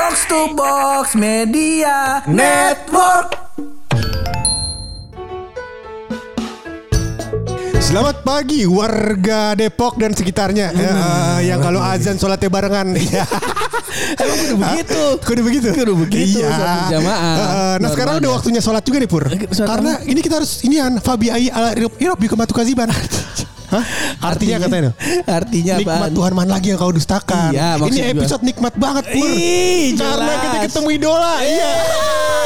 Box to Box Media Network. Selamat pagi warga Depok dan sekitarnya ya, eh, yang kalau azan sholatnya barengan. Iya. Emang kudu begitu. Kudu begitu. Kudu begitu, Iya. berjamaah. Eh, nah sekarang udah waktunya sholat juga nih Pur. sholat Karena ini kita harus ini an Fabi ai ala irop irop bi kematu kaziban. Hah? Artinya, katanya. Artinya apa? Nikmat Tuhan mana lagi yang kau dustakan. Iya, ini gua. episode nikmat banget Pur. Ih, Karena kita ketemu idola. Iya.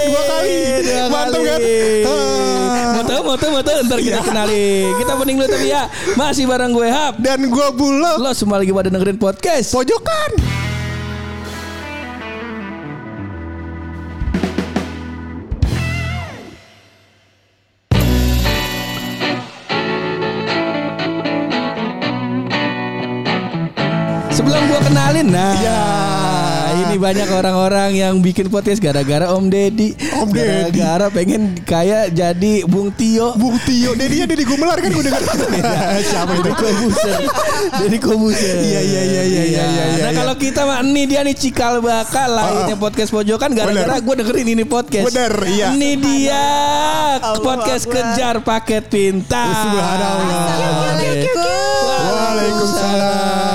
Dua kali. Dua Mantap kali. kan? Ah. Mau tahu, mau tahu, mau tahu. Ntar kita kenalin. Kita pening dulu tapi ya. Masih bareng gue Hap. Dan gua bulog Lo semua lagi pada dengerin podcast. pojokan. Nah Ya. ini banyak orang-orang yang bikin podcast gara-gara Om Deddy. Om Deddy. Gara-gara pengen kayak jadi Bung Tio. Bung Tio, Dedinya Dedi Gumelar kan gue denger. Siapa itu? Deddy Kobuser. Deddy Kobuser. Iya, iya, iya, iya, iya, iya, Nah iya. kalau kita mah ini dia nih cikal bakal lainnya podcast pojokan gara-gara gue dengerin ini podcast. Bener, iya. Ini dia podcast kejar paket pintar. Subhanallah. Waalaikumsalam.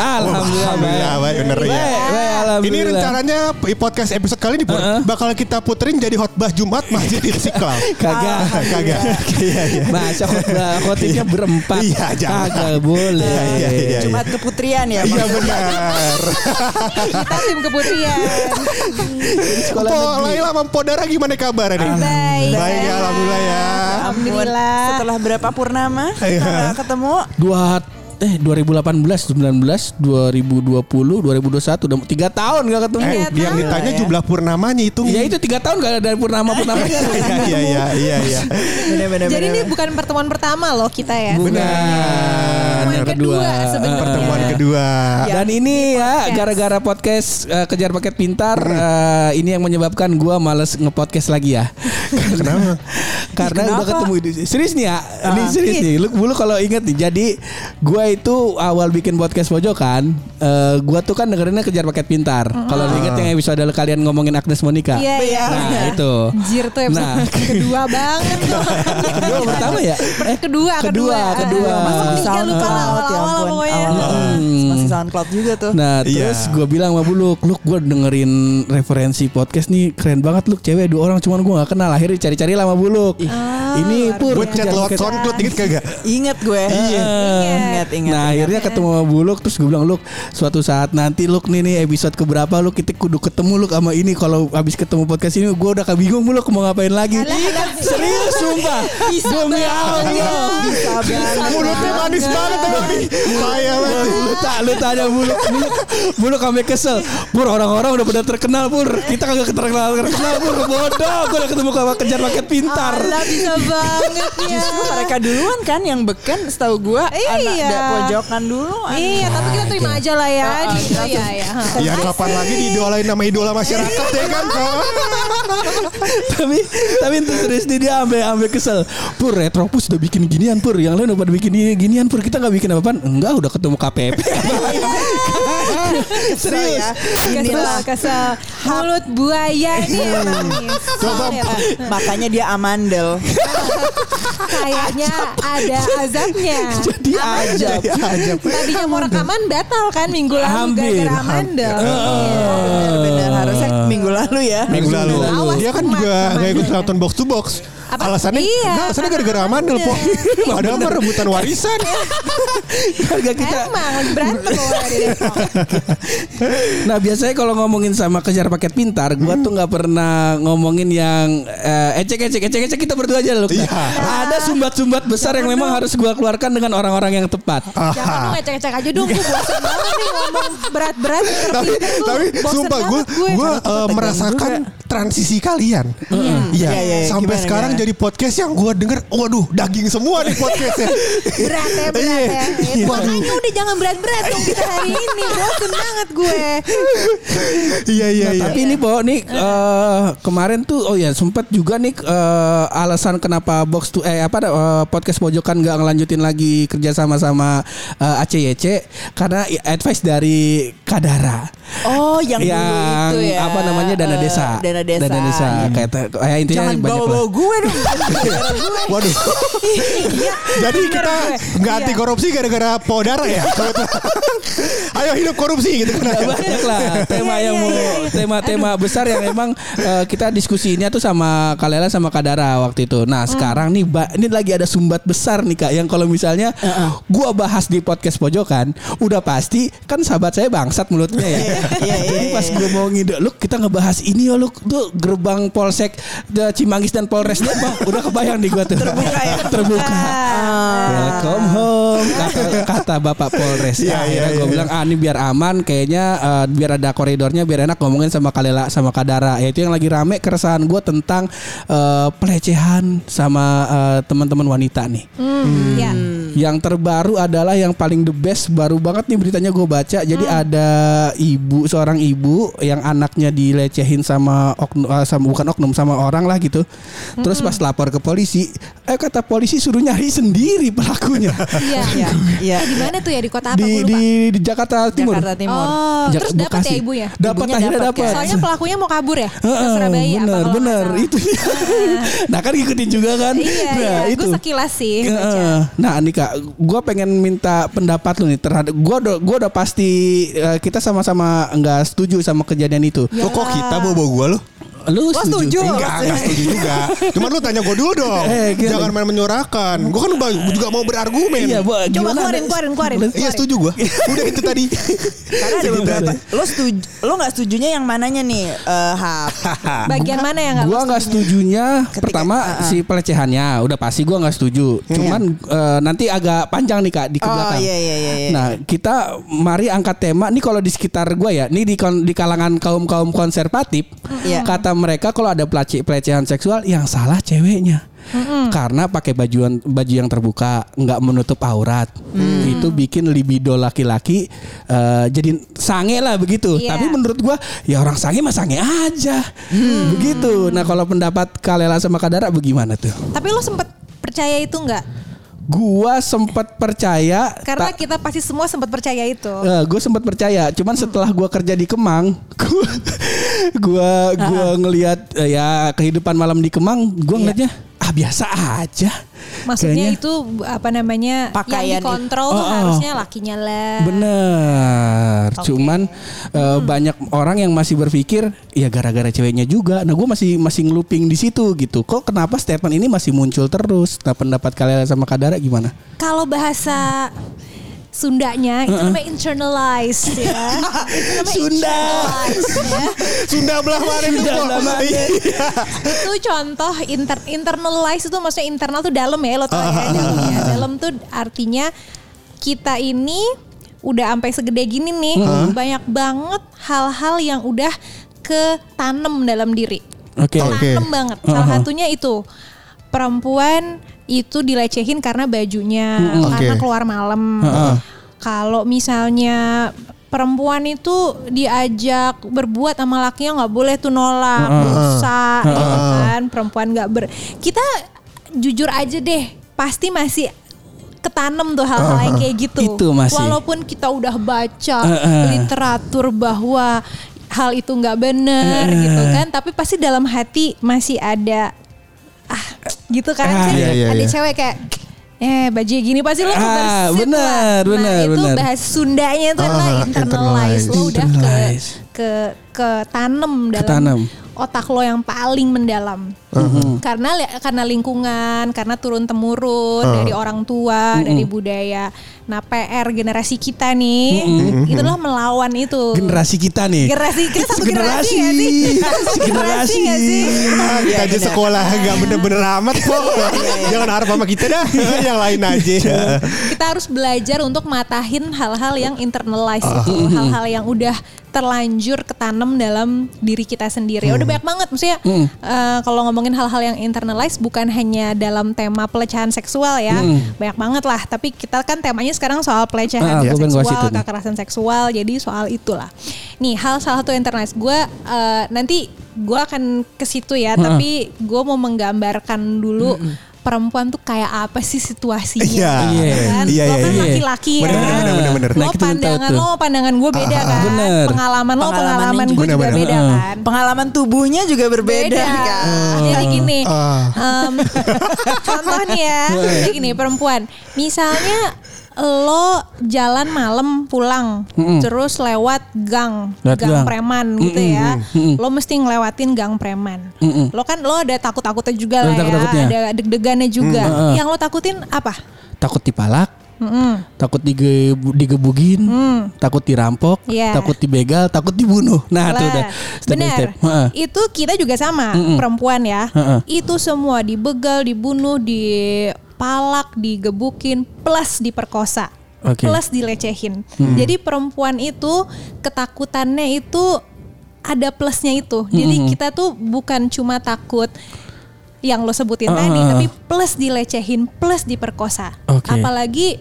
Alhamdulillah. Alhamdulillah, baik, bener ya. Baik, baik, Ini rencananya podcast episode kali ini Pur, Heeh. bakal kita puterin jadi khotbah Jumat Masjid Istiqlal. Kagak. Ah, Kagak. Iya, iya. Masa khotbah khotibnya berempat. Iya, jangan. Kagak boleh. Iya, iya, iya. Jumat keputrian ya. Iya Bang? benar. Kita tim keputrian. Sekolah Po. Laila Mampodara gimana kabar nih? Baik. Baik ya, alhamdulillah ya. Alhamdulillah. Setelah berapa purnama kita ketemu? dua eh 2018 19 2020 2021 udah tiga tahun gak ketemu Eh, Iya, yang ditanya jumlah purnamanya itu. ya itu tiga tahun gak ada purnama purnama Iya, iya, iya, iya, iya. Jadi ini bukan pertemuan pertama loh kita ya. Benar. Pertemuan kedua sebenarnya. Pertemuan kedua. Dan ini ya gara-gara podcast eh, kejar paket pintar eh, ini yang menyebabkan gua males ngepodcast lagi ya. Kenapa? Karena udah kenapa? ketemu serius nih ya. Ini serius nih. Lu, lu kalau inget nih. Jadi gua itu awal bikin podcast pojokan, eh, gua tuh kan dengerinnya kejar paket pintar. Kalau lu inget yang episode kalian ngomongin Agnes Monica. Iya, iya. Nah, itu. Anjir tuh episode Nah. kedua banget. Kedua pertama ya? Eh, kedua, kedua, kedua. Masa Ah. ketiga lupa lah SoundCloud, ya ampun. pokoknya. Awal-awal. Hmm. Masih SoundCloud juga tuh. Nah Iya. terus gue bilang sama Buluk Luk gue dengerin referensi podcast nih Keren banget Luk Cewek dua orang cuman gue gak kenal Akhirnya cari-cari lama Buluk Ini pur Gue chat lewat SoundCloud inget kagak? Ingat gue. Iya. Ingat, ingat. Nah akhirnya ketemu sama Buluk Terus gue bilang Luk Suatu saat nanti Luk nih nih episode keberapa Luk kita kudu ketemu Luk sama ini Kalau habis ketemu podcast ini Gue udah bingung Buluk mau ngapain lagi. Serius sumpah Demi Allah Bisa banget. Mulutnya manis banget banget. lu tak lu tanya buluk buluk buluk sampai kesel pur orang-orang udah pada terkenal pur kita kagak terkenal terkenal pur bodoh gue udah ketemu sama kejar paket pintar Alah bisa banget ya. Justru mereka duluan kan yang beken setahu gue Iya. anak da pojokan dulu. Iya, tapi kita terima aja lah ya. Gitu, Iya, iya. Ya kapan lagi diidolain nama idola masyarakat ya kan? tapi tapi itu serius dia ambil ambil kesel pur retropus udah bikin ginian pur yang lain udah pada bikin gini- ginian pur kita nggak bikin apa-apaan enggak udah ketemu KPP serius Kesel, kesel. Mulut buaya nih. Coba Makanya dia amandel. Kayaknya ada azabnya. jadi aja. Tadinya mau rekaman batal kan minggu lalu Hampir. gara-gara mandel. Bener-bener harusnya minggu lalu ya. Minggu lalu. Dia kan juga nggak ikut nonton box to box. Apa? Alasannya, Iya, nggak, alasannya gara-gara amandel po. Padahal mah rebutan warisan. harga kita Emang berantem. Nah biasanya kalau ngomongin sama kejar paket pintar, gua tuh nggak pernah ngomongin yang eh, ecek-ecek, ecek-ecek kita berdua aja loh. Iya. Ada sumbat-sumbat besar yang memang harus gua keluarkan dengan orang-orang yang tepat. Jangan lu ngecek-ngecek aja dong. Gue bosan banget nih ngomong berat-berat. tapi tapi sumpah gue banget gue eh, merasakan transisi kalian. Iya. Iya, iya, iya. Sampai Gimana, sekarang gimana? jadi podcast yang gue denger, waduh daging semua nih podcastnya. Berat ya, berat Iya. ya. Iya. Makanya udah jangan berat-berat dong kita hari ini. Bosen banget gue. Iya iya Nah, iya. tapi ini Bo nih eh, kemarin tuh oh ya sempat juga nih eh, alasan kenapa box to eh apa eh, podcast pojokan nggak ngelanjutin lagi kerja sama sama eh, ACYC karena advice dari Kadara Oh, yang, dulu yang itu ya. apa namanya dana desa Dana desa. dana desa Iya. kayak kayak intinya Jangan banyak lah bawa-bawa gue dong. Waduh. Jadi kita nggak Iya. anti korupsi gara-gara podara ya. Ayo hidup korupsi gitu kan. banyak lah tema Iya, yang iya, mau iya, iya. tema-tema besar yang emang eh, kita diskusinya tuh sama Kalela sama Kadara waktu itu. Nah sekarang nih ini lagi ada sumbat besar nih kak yang kalau misalnya gua bahas di podcast pojokan udah pasti kan sahabat saya bangsat mulutnya ya. iya, Jadi iya, pas iya. gue mau ngide, lu kita ngebahas ini ya lu tuh gerbang polsek eh, Cimanggis dan Polres Depok udah kebayang di gua tuh. Terbuka ya. Terbuka. Welcome home kata, kata Bapak Polres. Iya, Nah, iya, akhirnya gue iya. bilang ah ini biar aman kayaknya eh, biar ada koridornya biar enak ngomongin sama Kalela sama Kadara. Ya itu yang lagi rame keresahan gue tentang eh, pelecehan sama eh, teman-teman wanita nih. Hmm, ya. Yang terbaru adalah yang paling the best baru banget nih beritanya gue baca. Jadi ada ibu seorang ibu yang anaknya dilecehin sama oknum eh, sama bukan oknum sama orang lah gitu. Terus pas lapor ke polisi, eh kata polisi suruh nyari sendiri pelakunya. Iya. Iya, iya. Eh, Di mana tuh ya di kota apa? di, di di Jakarta Timur. Jakarta Timur. Oh, Jak- terus dapat ya Bekasi. ibunya? Dapat akhirnya dapat, kan? Soalnya pelakunya mau kabur ya ke Heeh, Surabaya apa bener nggak bener itu nah kan ngikutin juga kan Iya, nah iya. itu Gue sekilas sih. Heeh. Nah nih kak, gue pengen minta pendapat lu nih terhadap gue udah gue udah pasti eh, kita sama-sama nggak setuju sama kejadian itu. Ya. Kok kita bawa-bawa gue lo? Lu Gua setuju. Enggak, enggak setuju juga. Cuman lu tanya gue dulu dong. Eh, gimana? Jangan main menyuarakan. Gue kan juga mau berargumen. Iya, Bu, Coba keluarin, keluarin, keluarin. Iya setuju gue. Udah itu tadi. Karena ada beberapa. Lo setuju, lo nggak setujunya yang mananya nih, eh, Hap? Bagian mana yang nggak Gua lo nggak setuju? setujunya Ketika- pertama uh-uh. si pelecehannya udah pasti gua nggak setuju. Cuman eh, nanti agak panjang nih kak di ke Oh belakang. iya iya iya. iya. Nah kita mari angkat tema nih kalau di sekitar gue ya, nih di di kalangan kaum kaum konservatif, Iya. Kata mereka kalau ada pelece- pelecehan seksual yang salah ceweknya. Karena pakai bajuan baju yang terbuka, nggak menutup aurat, itu bikin libido laki-laki eh, jadi sange lah begitu. Iya. Tapi menurut gua ya orang sange mah sange aja, begitu. Nah kalau pendapat Kalela sama Kadara bagaimana tuh? Tapi lo sempet percaya itu nggak? Gua sempat percaya Karena kita pasti semua sempat percaya itu. gue sempat percaya, cuman setelah gue kerja di Kemang, gue gue gue ngelihat eh, ya kehidupan malam di Kemang, gue ngeliatnya ah biasa aja. Maksudnya Kayaknya- itu apa namanya Pakaian yang dikontrol Oh, oh. harusnya lakinya lah. Bener, Oke. cuman eh, banyak orang yang masih berpikir ya gara-gara ceweknya juga. Nah gue masih masih ngeluping di situ gitu. Kok kenapa statement ini masih muncul terus? Nah pendapat kalian sama Kadara gimana? Kalau bahasa Sundanya itu namanya internalized ya. itu namanya Sunda. internalized, ya. Sunda belah itu? Sunda belah? Iya. itu contoh inter internalize itu maksudnya internal tuh dalam ya lo tau ya dalamnya. Dalam tuh artinya kita ini udah sampai segede gini nih banyak banget hal-hal yang udah ketanam dalam diri. Oke. Oke. Tanem banget. Salah satunya itu perempuan itu dilecehin karena bajunya, karena Oke. keluar malam. Heeh. Kalau misalnya perempuan itu diajak berbuat sama lakinya nggak boleh tuh nolak, dosa, ya kan? Perempuan nggak ber. Kita jujur aja deh, pasti masih ketanam tuh hal-hal yang kayak gitu. Itu masih. Walaupun kita udah baca Heeh. literatur bahwa hal itu nggak benar gitu kan, tapi pasti dalam hati masih ada ah gitu kan sih. iya, iya, ada iya. cewek kayak eh baju gini pasti lo Ah, benar, lah. benar, nah, itu benar. bahasa Sundanya itu Ah, internalize lo udah ke internalize. ke ke tanam dalam Ketanam. Otak lo yang paling mendalam. Uh-huh. karena karena lingkungan karena turun temurun dari orang tua dari budaya. Nah PR generasi kita nih itulah melawan itu. Generasi kita nih. generasi kita satu generasi, Generasi. nggak sih? Generasi. sih? Ah, kita aja sekolah nggak bener-bener amat kok. Jangan harap sama kita dah. Yang lain aja. kita harus belajar untuk matahin hal-hal yang internalize itu, hal-hal yang udah terlanjur ketanam dalam diri kita sendiri. Udah banyak banget maksudnya eh, kalau ngomongin hal-hal yang internalize bukan hanya dalam tema pelecehan seksual ya. Banyak banget lah, tapi kita kan temanya sekarang soal pelecehan Ah, seksual, nih. kekerasan seksual. Jadi soal itulah. Nih, hal salah satu internalize gue eh, nanti gue akan ke situ ya, tapi gue mau menggambarkan dulu perempuan tuh kayak apa sih situasinya Iya. ya kan? Iya, Lo iya, kan iya. laki-laki ya Bener, bener, bener, bener. Nah, Lo pandangan lo pandangan gue beda kan bener. Pengalaman lo Pengalaman gue juga bener. beda Heeh. kan Pengalaman tubuhnya juga berbeda Beda. kan. Jadi gini, Ah. em, contoh nih ya, jadi gini perempuan, misalnya lo jalan malam pulang, terus lewat gang, Lewat gang, gang. preman gitu ya, lo mesti ngelewatin gang preman. Lo kan lo ada takut takutnya juga lah ya, ada deg-degannya juga. Mm. Yang lo takutin apa? Takut dipalak, Mm-mm. takut dige- digebugin, takut dirampok, Iya. takut dibegal, takut dibunuh. Nah, itu udah step by benar. step. Heeh. Itu kita juga sama perempuan ya. Heeh. Itu semua dibegal, dibunuh, dipalak, digebukin, plus diperkosa. Oke. Plus dilecehin. Jadi perempuan itu ketakutannya itu ada plusnya itu. Jadi kita tuh bukan cuma takut yang lo sebutin tadi, Ah. tapi plus dilecehin, plus diperkosa. Oke. Apalagi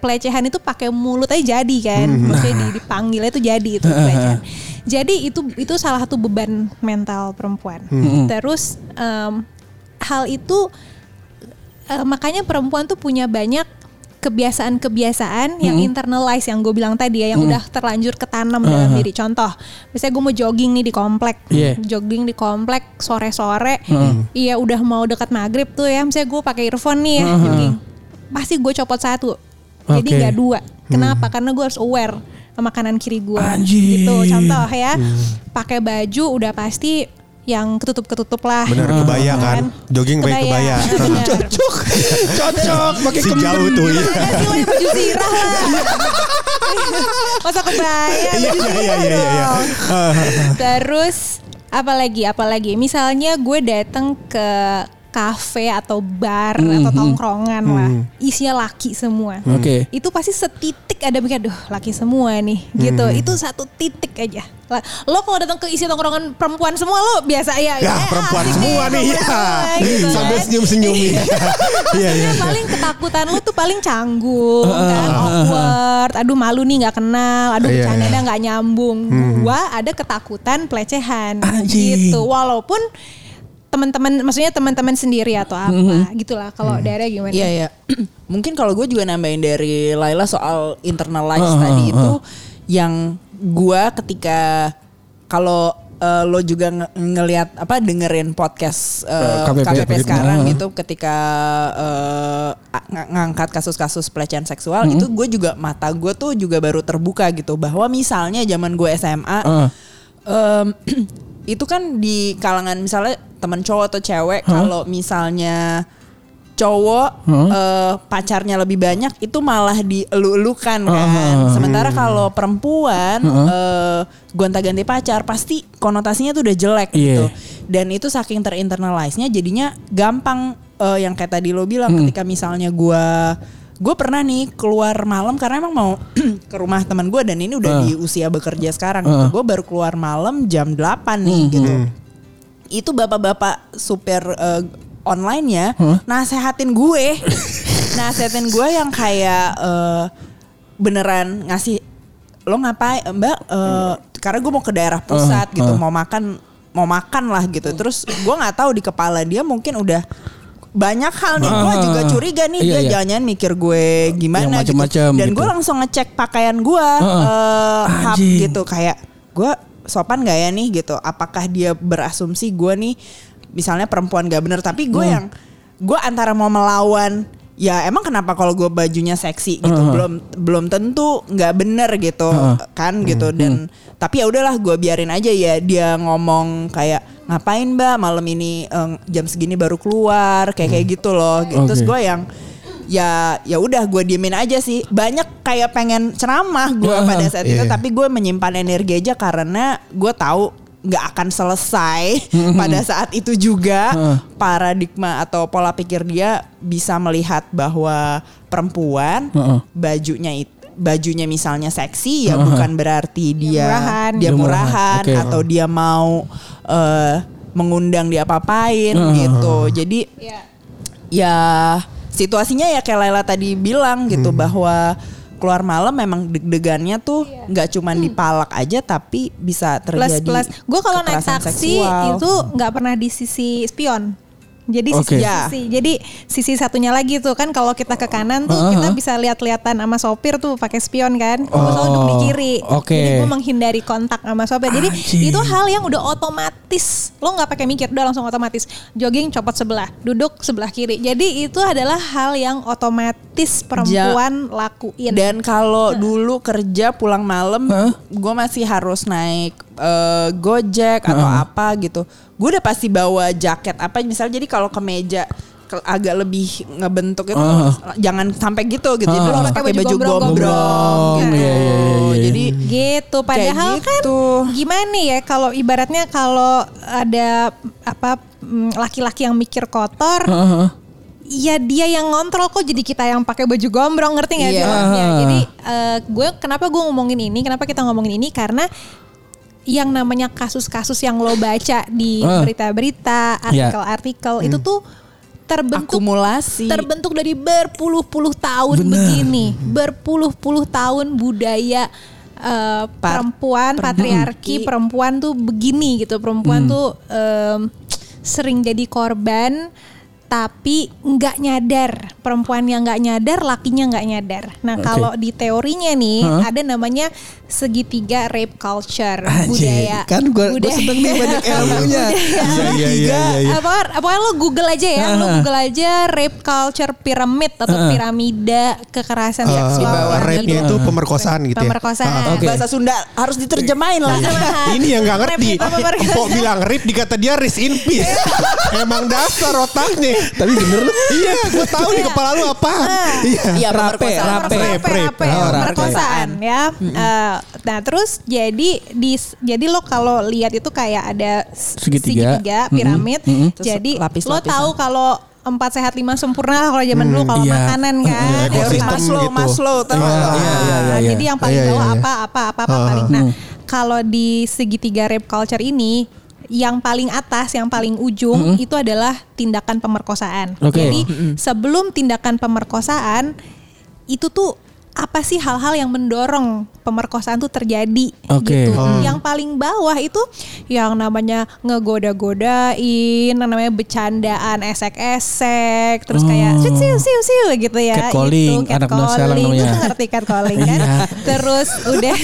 pelecehan itu pakai mulut aja jadi kan, maksudnya di- dipanggilnya itu jadi itu pelecehan. Jadi itu itu salah satu beban mental perempuan. Terus em, hal itu eh, makanya perempuan tuh punya banyak kebiasaan-kebiasaan yang internalize yang gue bilang tadi ya, yang udah terlanjur ketanam dalam diri. Contoh, misalnya gue mau jogging nih di komplek, Iya. jogging di komplek sore-sore, iya udah mau dekat maghrib tuh ya, misalnya gue pakai earphone nih ya, jogging, pasti gue copot satu, jadi Oke. nggak dua. Kenapa? Karena gue harus aware sama kanan kiri gue. Gitu. Contoh ya, pakai baju udah pasti yang ketutup-ketutup lah. Bener kebaya kan. Jogging pakai kebaya. Cocok. Cocok pakai Si kemben. jauh tuh iya. Gimana sih lo baju zirah lah. Masa kebaya Iya, iya, iya, iya, iya. Terus apalagi apalagi misalnya gue datang ke kafe atau bar atau tongkrongan lah isinya laki semua. Oke. itu pasti setitik ada mikir duh laki semua nih gitu. Itu satu titik aja. Lah, lo kalau datang ke isi tongkrongan perempuan semua lo biasa ya Ya, eh, perempuan asik semua nih. ya. gitu Sambil kan. senyum-senyum. Iya, iya. Maksudnya paling ketakutan lu tuh paling canggung kan? awkward. Aduh malu nih nggak kenal. Aduh Iya, bercanda iya. nggak nyambung. Gua ada ketakutan pelecehan Anjing. gitu. Walaupun teman-teman maksudnya teman-teman sendiri atau apa gitulah kalau daerah gimana Iya iya. Mungkin kalau gue juga nambahin dari Laila soal internalize Ah, tadi ah, itu yang gue ketika kalau eh, lo juga nge- ngelihat apa dengerin podcast eh, KPP, KPP, sekarang ah. gitu ketika eh, ng- ngangkat kasus-kasus pelecehan seksual itu gue juga mata gue tuh juga baru terbuka gitu bahwa misalnya zaman gue SMA Ah. em, itu kan di kalangan misalnya teman cowok atau cewek kalau misalnya cowok eh, pacarnya lebih banyak itu malah dielu-elukan kan. Sementara kalau perempuan eh, gonta-ganti pacar pasti konotasinya tuh udah jelek Iya. gitu. Dan itu saking terinternalize-nya jadinya gampang eh, yang kayak tadi lo bilang ketika misalnya gua gue pernah nih keluar malam karena emang mau ke rumah teman gue dan ini udah di usia bekerja sekarang gitu. Gue baru keluar malam jam 8 nih gitu. Itu bapak-bapak supir eh, online-nya nasehatin gue. nasehatin gue yang kayak eh, beneran ngasih lo ngapain Mbak eh, karena gue mau ke daerah pusat gitu, mau makan mau makan lah gitu. Terus gue nggak tahu di kepala dia mungkin udah banyak hal nih. Gue Ah, juga curiga nih iya, dia iya. jangan mikir gue gimana Yang gitu. dan gitu. gue langsung ngecek pakaian gue eh, hap gitu. Kayak gue sopan gak ya nih? gitu. Apakah dia berasumsi gue nih? Misalnya perempuan gak bener. Tapi gue yang gue antara mau melawan ya emang kenapa kalau gue bajunya seksi gitu belum belum tentu nggak bener gitu kan gitu dan tapi ya udahlah gue biarin aja ya dia ngomong kayak ngapain mbak malam ini eh, jam segini baru keluar kayak kayak gitu loh gitu. terus Oke. gue yang ya ya udah gue diemin aja sih banyak kayak pengen ceramah gue Heeh. pada saat itu Iya. tapi gue menyimpan energi aja karena gue tahu nggak akan selesai pada saat itu juga paradigma atau pola pikir dia bisa melihat bahwa perempuan bajunya itu bajunya misalnya seksi ya bukan berarti dia murahan. dia Dia murahan, oke. atau dia mau eh, mengundang dia apa-apain gitu. Jadi Iya. ya situasinya ya kayak Laila tadi bilang gitu Hmm. bahwa keluar malam memang deg-degannya tuh Iya. nggak cuman dipalak aja tapi bisa plus terjadi plus gue kalau naik taksi seksual. itu nggak pernah di sisi spion jadi Oke. sisi, Ya. sisi jadi sisi satunya lagi tuh kan kalau kita ke kanan tuh Uh-huh. kita bisa lihat-lihatan sama sopir tuh pakai spion kan? Gue Oh, selalu duduk di kiri. oke. jadi gue menghindari kontak sama sopir. Jadi Anjing. itu hal yang udah otomatis. Lo nggak pakai mikir udah langsung otomatis. Jogging copot sebelah. Duduk sebelah kiri. Jadi itu adalah hal yang otomatis perempuan lakuin. Dan kalau dulu kerja pulang malam, gue masih harus naik eh, Gojek atau apa gitu. Gue udah pasti bawa jaket apa misalnya jadi kalau ke meja agak lebih ngebentuk itu jangan sampai gitu gitu. Jadi lo harus pakai baju gombrong, Gombrong, gitu. iya, iya, iya, iya. Jadi gitu padahal kan gitu. gimana ya kalau ibaratnya kalau ada apa mm, laki-laki yang mikir kotor Heeh. ya dia yang ngontrol kok jadi kita yang pakai baju gombrong ngerti nggak sih Iya. maksudnya? jadi eh, gue kenapa gue ngomongin ini kenapa kita ngomongin ini karena yang namanya kasus-kasus yang lo baca di Ah. berita-berita Iya. artikel-artikel itu tuh terbentuk akumulasi. terbentuk dari berpuluh-puluh tahun begini, berpuluh-puluh tahun budaya eh, perempuan patriarki perempuan tuh begini gitu, perempuan tuh em, sering jadi korban tapi nggak nyadar perempuan yang nggak nyadar lakinya nggak nyadar nah Oke. kalau di teorinya nih Hah? ada namanya segitiga rape culture Anjing, budaya kan gua- gua budaya- seneng nih banyak ilmunya. Iya iya iya iya. iya. apa apa lo Google aja ya, lo Ah. Google aja rape culture pyramid atau piramida kekerasan Eh, seksual. bawah rape-nya gitu. itu pemerkosaan gitu ya. Pemerkosaan. Ah, Oke. Bahasa Sunda harus diterjemahin lah. Ini yang nggak ngerti. Rape. Empok bilang rip dikata dia rest in peace. Emang dasar otaknya. Tapi bener lu. Iya, gue tahu di kepala lu apa. Iya. Iya, Rape, pemerkosaan. rape. rape, Rape, rape. rape, Oh, rape. pemerkosaan ya. Nah terus jadi di jadi lo kalau lihat itu kayak ada s- Segitiga. piramid. Mm-mm. Terus Jadi lo lapis-lapisan. tahu kalau empat sehat lima sempurna kalau zaman dulu kalau iya. makanan kan. Iya, Teori Maslow, gitu. Maslow, tahu Iya, iya, iya, iya. Jadi yang paling Iya, bawah iya, iya. apa apa apa apa Ah, paling. ah. Nah, kalau di segitiga rape culture ini yang paling atas, yang paling ujung itu adalah tindakan pemerkosaan. Oke. Jadi sebelum tindakan pemerkosaan itu tuh apa sih hal-hal yang mendorong pemerkosaan tuh terjadi Oke. gitu. Hmm. Yang paling bawah itu yang namanya ngegoda-godain, yang namanya bercandaan esek-esek, terus kayak Oh. siu siu siu siu gitu ya. Catcalling, itu anak muda sekarang catcalling. namanya. Lu ngerti catcalling kan? Iya. Terus udah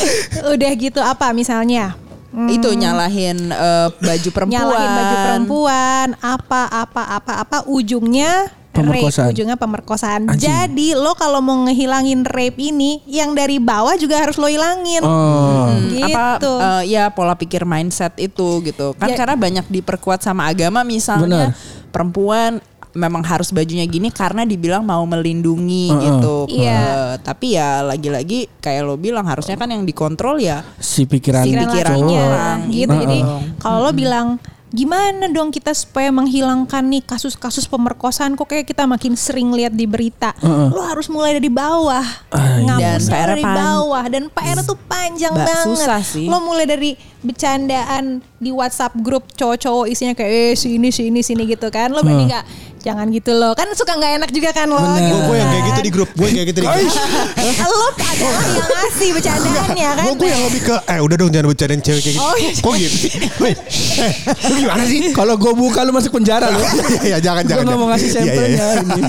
udah gitu apa misalnya? Hmm, Itu nyalahin eh, baju perempuan. nyalahin baju perempuan, apa apa apa apa ujungnya Pemerkosaan. rape, ujungnya pemerkosaan. Anjing. Jadi lo kalau mau ngehilangin rape ini, yang dari bawah juga harus lo hilangin. Oh. Gitu. apa eh, ya pola pikir mindset itu gitu kan Ya. karena banyak diperkuat sama agama misalnya Benar. perempuan memang harus bajunya gini karena dibilang mau melindungi Uh-uh. gitu Iya. Eh, tapi ya lagi-lagi kayak lo bilang harusnya kan yang dikontrol ya Si pikiran, pikiran pikiran lakinya orang. gitu. Heeh. Jadi kalau lo bilang gimana dong kita supaya menghilangkan nih kasus-kasus pemerkosaan kok kayak kita makin sering lihat di berita. Heeh. Lo harus mulai dari bawah. Ah, iya. Dan PR dari pan- bawah dan PR tuh panjang Mbak, banget. susah sih. Lo mulai dari bercandaan di WhatsApp grup cowok-cowok isinya kayak eh sini sini sini gitu kan. Lo berani nggak jangan gitu loh. Kan suka nggak enak juga kan lo. Bener. gitu Gue yang kayak gitu di grup, gue yang kayak gitu di grup. lo adalah yang ngasih bercandaannya kan. Gue gue yang lebih ke, eh udah dong jangan bercandain cewek kayak gitu. Oh, iya. Kok gitu eh, lu gimana sih? Kalau gue buka lu masuk penjara lu. ya jangan Gue jangan. nggak mau ngasih Iya, iya, iya. sampelnya ini.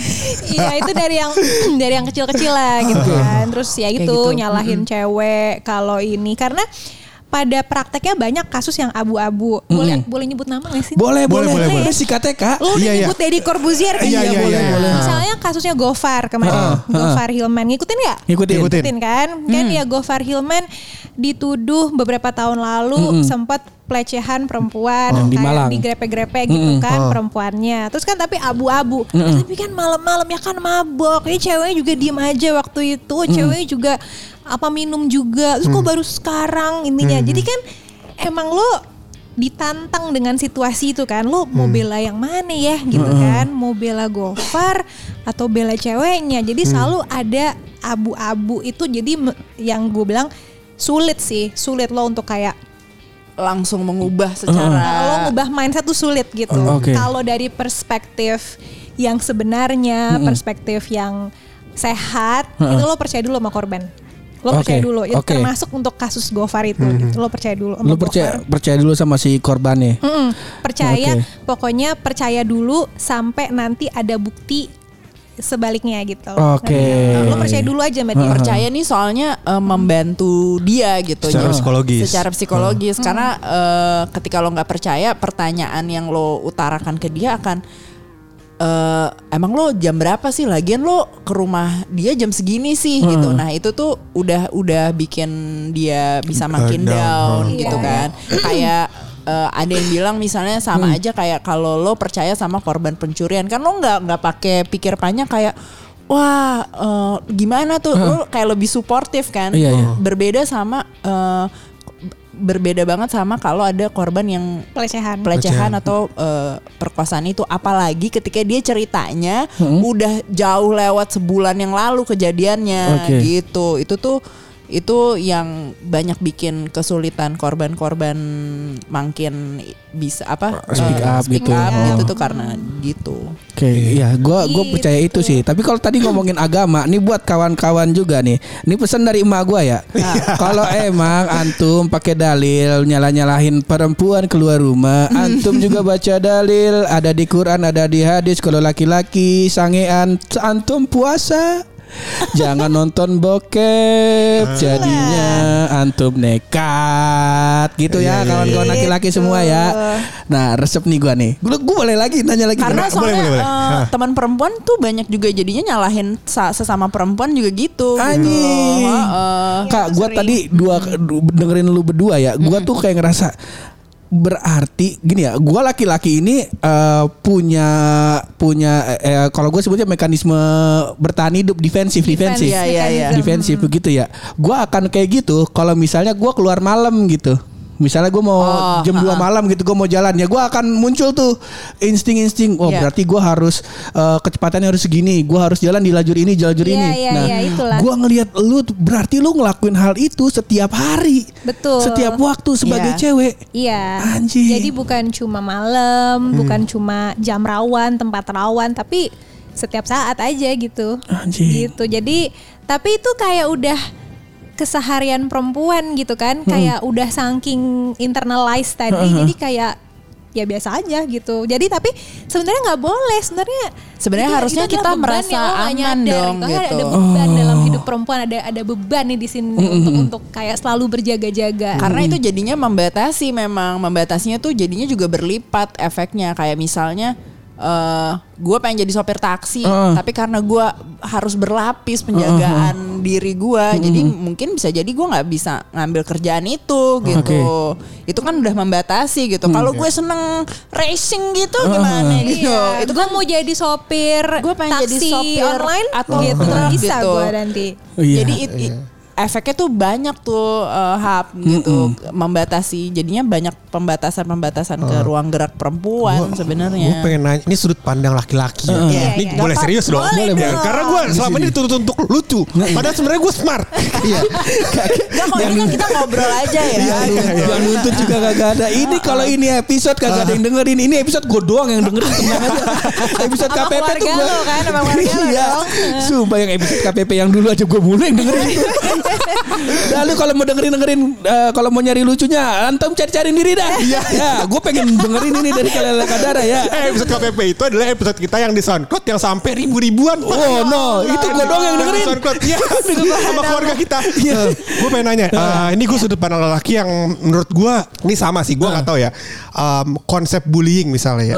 Iya itu dari yang dari yang kecil-kecil lah gitu kan. Terus ya itu gitu. nyalahin cewek kalau ini karena pada prakteknya banyak kasus yang abu-abu. Boleh boleh nyebut nama gak sih? Boleh, boleh, Boleh, boleh, boleh. Si KTK. Lo udah Iya, iya. nyebut Deddy Corbuzier kan? Iya, iya, boleh, iya, boleh. iya. Misalnya kasusnya Gofar kemarin. Heeh, Gofar Hilman. Ngikutin gak? Ngikutin. Ngikutin. Ngikutin kan? Kan ya Gofar Hilman dituduh beberapa tahun lalu sempat pelecehan perempuan Oh, di kayak Malang. digrepe-grepe gitu Mm-mm. kan Oh. perempuannya. Terus kan tapi abu-abu. Tapi kan malam-malam ya kan mabok. Ini ceweknya juga diem aja waktu itu. Ceweknya juga apa minum juga. Terus kok baru sekarang intinya. Jadi kan emang lo ditantang dengan situasi itu kan. Lo mau bela yang mana ya gitu kan? Mau bela Gofar atau bela ceweknya. Jadi selalu ada abu-abu itu. Jadi yang gue bilang sulit sih. Sulit lo untuk kayak langsung mengubah secara Nah, lo ngubah mindset tuh sulit gitu. Oh, oke. Kalau dari perspektif yang sebenarnya, perspektif yang sehat, itu lo percaya dulu sama korban. Lo percaya Oke, dulu. Itu oke. termasuk untuk kasus Gofar itu. gitu. Lo percaya dulu. sama Lu percaya Gofar. percaya dulu sama si korbannya. Mm-mm. percaya, Oke. pokoknya percaya dulu sampai nanti ada bukti sebaliknya gitu. Oke. Ngerti nggak? Lo percaya dulu aja sama dia. percaya nih soalnya eh, membantu dia gitu Secara Jadi, psikologis. secara psikologis karena eh, ketika lo nggak percaya pertanyaan yang lo utarakan ke dia akan eh, emang lo jam berapa sih lagian lo ke rumah dia jam segini sih gitu nah itu tuh udah udah bikin dia bisa makin down. down, Hmm. gitu Iya. kan kayak eh, ada yang bilang misalnya sama aja kayak kalau lo percaya sama korban pencurian kan lo nggak nggak pakai pikir panjang kayak wah eh, gimana tuh lo kayak lebih suportif kan Iya, iya. berbeda sama eh, berbeda banget sama kalau ada korban yang Pelecehan. pelecehan atau eh, perkosaan itu apalagi ketika dia ceritanya udah jauh lewat sebulan yang lalu kejadiannya Oke. gitu itu tuh itu yang banyak bikin kesulitan korban-korban makin bisa apa Speak eh, up speak gitu. up Oh. gitu tuh karena gitu Oke, iya, gua gua Gitu. percaya itu sih. Tapi kalau tadi ngomongin agama, nih buat kawan-kawan juga nih. Ini pesan dari emak gua ya. kalau emang antum pakai dalil nyala-nyalahin perempuan keluar rumah, antum juga baca dalil ada di Quran, ada di hadis kalau laki-laki sangean antum puasa. Jangan nonton bokep Jadinya antum nekat Gitu ya Iya, iya, kawan-kawan laki-laki semua ya Nah resep nih gua nih Gua, gua boleh lagi nanya lagi karena soalnya boleh, boleh. eh, Hah. teman perempuan tuh banyak juga jadinya nyalahin sa- sesama perempuan juga gitu Anjing. gitu. Heeh. Kak, gua tadi dua dengerin lu berdua ya. Gua tuh kayak ngerasa berarti gini ya, gua laki-laki ini eh, punya punya eh, kalau gue sebutnya mekanisme bertahan hidup defensif Defense defensif Iya, iya, iya. defensif begitu ya. Gua akan kayak gitu kalau misalnya gua keluar malam gitu. Misalnya gue mau Oh, jam 2 ha-ha. malam gitu gue mau jalan ya gue akan muncul tuh insting-insting oh Iya. berarti gue harus eh, kecepatannya harus segini gue harus jalan di lajur ini lajur Iya, ini iya, nah iya, itulah. gue ngelihat lu berarti lu ngelakuin hal itu setiap hari Betul. setiap waktu sebagai Iya. cewek Iya. Anjing. Jadi bukan cuma malam, bukan cuma jam rawan, tempat rawan, tapi setiap saat aja gitu. Anjing. Gitu. Jadi tapi itu kayak udah keseharian perempuan gitu kan, kayak udah saking internalized tadi. Jadi kayak ya biasa aja gitu. Jadi tapi sebenarnya nggak boleh sebenarnya. Sebenarnya itu- harusnya itu kita merasa nggak aman nyadar dong, Kan gitu. Ada beban dalam hidup perempuan, ada ada beban nih di sini untuk untuk kayak selalu berjaga-jaga. Karena itu jadinya membatasi memang membatasinya tuh jadinya juga berlipat efeknya kayak misalnya eh gue pengen jadi sopir taksi Heeh. tapi karena gue harus berlapis penjagaan diri gue jadi mungkin bisa jadi gue nggak bisa ngambil kerjaan itu gitu. Itu kan udah membatasi gitu. Kalau gue seneng racing gitu gimana? gitu. Iya, itu gue kan mau jadi sopir Gue pengen jadi taksi sopir online atau gitu truk bisa gitu. gue nanti. Iya. Jadi it- it- efeknya tuh banyak tuh eh, hub gitu membatasi jadinya banyak pembatasan-pembatasan ke ruang gerak perempuan Gue sebenarnya. pengen nanya, ini sudut pandang laki-laki. ya. Iya, Ini iya. boleh Gak serius dong. boleh Ya, dong. Karena gue selama ini dituntut untuk lucu. Padahal sebenarnya gue smart. Iya. Enggak kok ini kan kita ngobrol aja ya. yang nuntut juga kagak ada. Ini kalau ini episode kagak ada yang dengerin. Ini episode gue doang yang dengerin tenang aja. Episode KPP tuh gue. kan, Iya. Sumpah yang episode KPP yang dulu aja gue mulu yang dengerin itu. Lalu kalau mau dengerin dengerin eh, kalau mau nyari lucunya, antum cari-cari diri dah. Iya. Ya, gue pengen dengerin ini dari kalian kadara ya. Eh, episode KPP itu adalah episode kita yang di SoundCloud yang sampai ribu-ribuan. Oh no, itu gue doang yang dengerin. SoundCloud. Iya, sama keluarga kita. Iya. gue pengen nanya, eh, ini gue sudut pandang lelaki yang menurut gue ini sama sih, gue nggak tahu ya. Em, konsep bullying misalnya ya.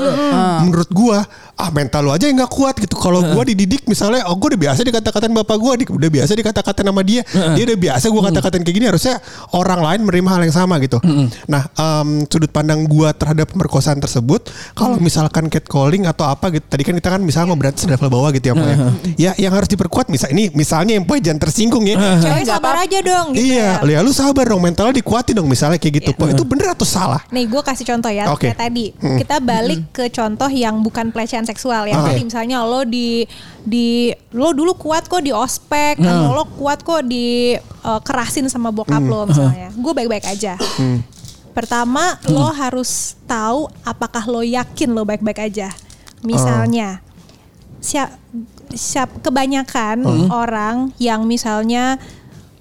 Menurut gue ah mental lu aja yang nggak kuat gitu. Kalau gua dididik misalnya, oh gua udah biasa dikata-katain bapak gua, di- udah biasa dikata-katain sama dia, dia udah biasa gua kata-katain kayak gini, harusnya orang lain menerima hal yang sama gitu. Nah, em, sudut pandang gua terhadap pemerkosaan tersebut, kalau misalkan catcalling atau apa gitu, tadi kan kita kan misalnya mau berarti level bawah gitu ya, Pak ya. Ya, yang harus diperkuat misal ini misalnya yang poin jangan tersinggung ya. Cewek sabar aja dong gitu Iya, ya. ya lu sabar dong mentalnya dikuatin dong misalnya kayak gitu. Po, itu bener atau salah? Nih gue kasih contoh ya Oke. kayak tadi kita balik ke contoh yang bukan pelecehan seksual ya. Tadi misalnya lo di di lo dulu kuat kok di ospek atau lo kuat kok di eh, kerasin sama bokap lo misalnya. Gue baik-baik aja. Pertama lo harus tahu apakah lo yakin lo baik-baik aja. Misalnya siap siap kebanyakan orang yang misalnya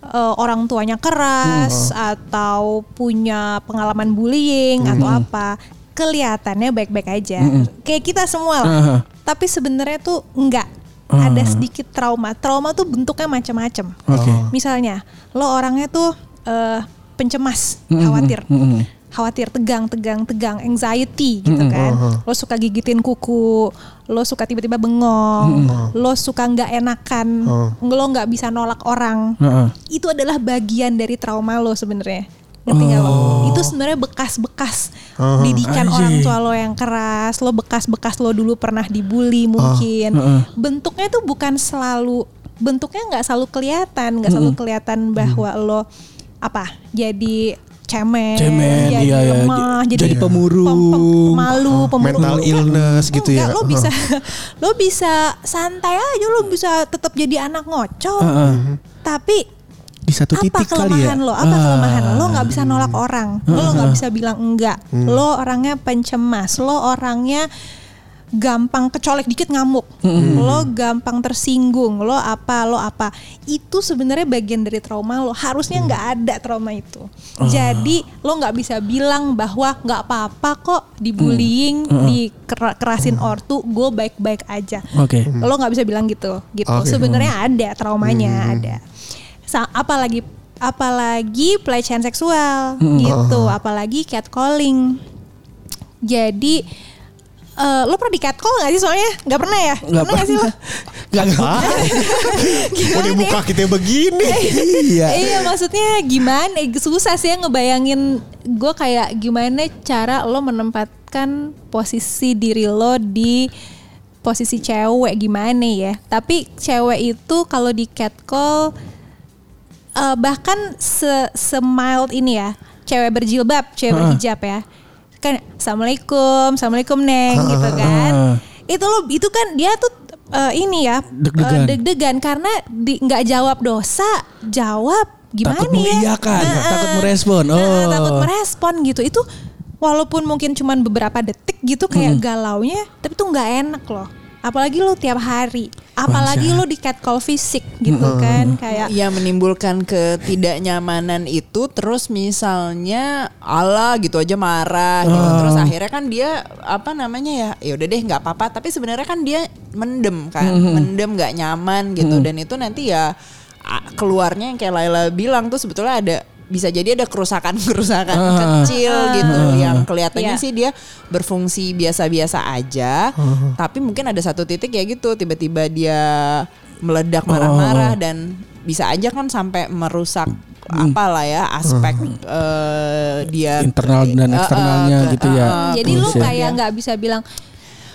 eh, orang tuanya keras atau punya pengalaman bullying atau apa kelihatannya baik-baik aja. Kayak kita semua lah. Aha. tapi sebenarnya tuh enggak ada sedikit trauma. Trauma tuh bentuknya macam-macam Oke. misalnya lo orangnya tuh eh, pencemas khawatir. Khawatir tegang tegang tegang. Anxiety gitu kan. Lo suka gigitin kuku. Lo suka tiba-tiba bengong. Lo suka nggak enakan. Lo nggak bisa nolak orang. Heeh. itu adalah bagian dari trauma lo sebenarnya ngerti nggak lo itu sebenarnya bekas-bekas didikan orang tua lo yang keras lo bekas-bekas lo dulu pernah dibully mungkin bentuknya tuh bukan selalu bentuknya nggak selalu kelihatan nggak selalu kelihatan bahwa lo apa jadi cemen, Cemen, jadi iya, iya. lemah, jadi, jadi pemurung. pem- pem- malu, pemurung. Mental Enggak, illness gitu enggak, ya. Lo bisa, lo bisa santai aja, lo bisa tetap jadi anak ngocok. Heeh. Tapi Di satu apa titik kali ya. kelemahan lo? Apa Ah. kelemahan lo? Lo nggak bisa nolak orang. Lo nggak bisa bilang enggak. Hmm. Lo orangnya pencemas. Lo orangnya gampang kecolek dikit ngamuk. Hmm. Lo gampang tersinggung. Lo apa? Lo apa? Itu sebenarnya bagian dari trauma lo. Harusnya nggak ada trauma itu. Ah. Jadi lo nggak bisa bilang bahwa nggak apa-apa kok dibullying, Hmm. dikerasin ortu, gue baik-baik aja Oke. lo nggak bisa bilang gitu gitu Oke. sebenarnya ada traumanya Hmm. ada apalagi apalagi pelecehan seksual Hmm. gitu. Apalagi catcalling. Jadi eh, lo pernah di catcall nggak sih soalnya? Nggak pernah ya? Nggak pernah nggak sih lo? Gak Ah, udah muka kita begini. Iya. iya. Maksudnya gimana? Eh, susah sih ya ngebayangin gue kayak gimana cara lo menempatkan posisi diri lo di posisi cewek gimana ya? Tapi cewek itu kalau di catcall eh, bahkan se, se mild ini ya cewek berjilbab cewek berhijab ya. Kan assalamualaikum assalamualaikum neng gitu kan. itu lo itu kan dia tuh eh, ini ya Deg-degan. eh, deg-degan. karena nggak jawab dosa jawab gimana Takut ya? mengiyakan, Nah, takut eh, merespon. Oh. takut merespon gitu. Itu walaupun mungkin cuman beberapa detik gitu kayak Hmm. galaunya tapi tuh nggak enak loh apalagi lo tiap hari apalagi lo di catcall fisik gitu Hmm. kan kayak Ya menimbulkan ketidaknyamanan itu terus misalnya Allah gitu aja marah gitu. Ah. Terus akhirnya kan dia apa namanya ya ya udah deh nggak apa-apa tapi sebenarnya kan dia mendem kan Hmm. mendem nggak nyaman gitu dan itu nanti ya a- keluarnya yang kayak Laila bilang tuh sebetulnya ada bisa jadi ada kerusakan-kerusakan Ah. kecil gitu yang kelihatannya Iya. sih dia berfungsi biasa-biasa aja tapi mungkin ada satu titik ya gitu tiba-tiba dia meledak marah-marah dan bisa aja kan sampai merusak apalah ya aspek eh, dia Internal dan Eh, eh, eksternalnya ke- gitu ya. eh, eh, Hmm, jadi lu Terus ya. kayak nggak bisa bilang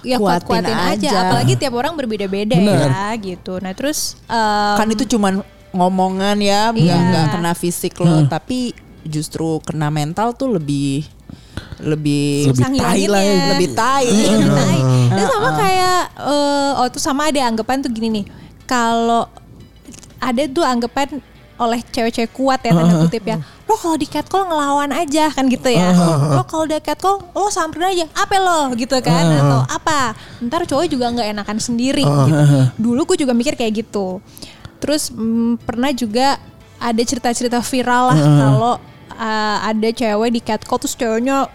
ya kuat Kuatin aja. aja. apalagi tiap orang berbeda-beda ya gitu nah terus em, kan itu cuman ngomongan ya nggak Iya. nggak kena fisik lo tapi justru kena mental tuh lebih lebih Lebih tai lah ya. lebih tai Iya, lebih tai. Itu sama kayak eh, oh tuh sama ada anggapan tuh gini nih. Kalau ada tuh anggapan oleh cewek-cewek kuat ya tanda kutip ya. Lo kalau di catcall ngelawan aja kan gitu ya. Lo kalau di catcall lo samperin aja apa lo gitu kan atau apa. Ntar cowok juga nggak enakan sendiri gitu. Dulu gue juga mikir kayak gitu. Terus mm, pernah juga ada cerita-cerita viral lah kalau uh, ada cewek di catcall terus ceweknya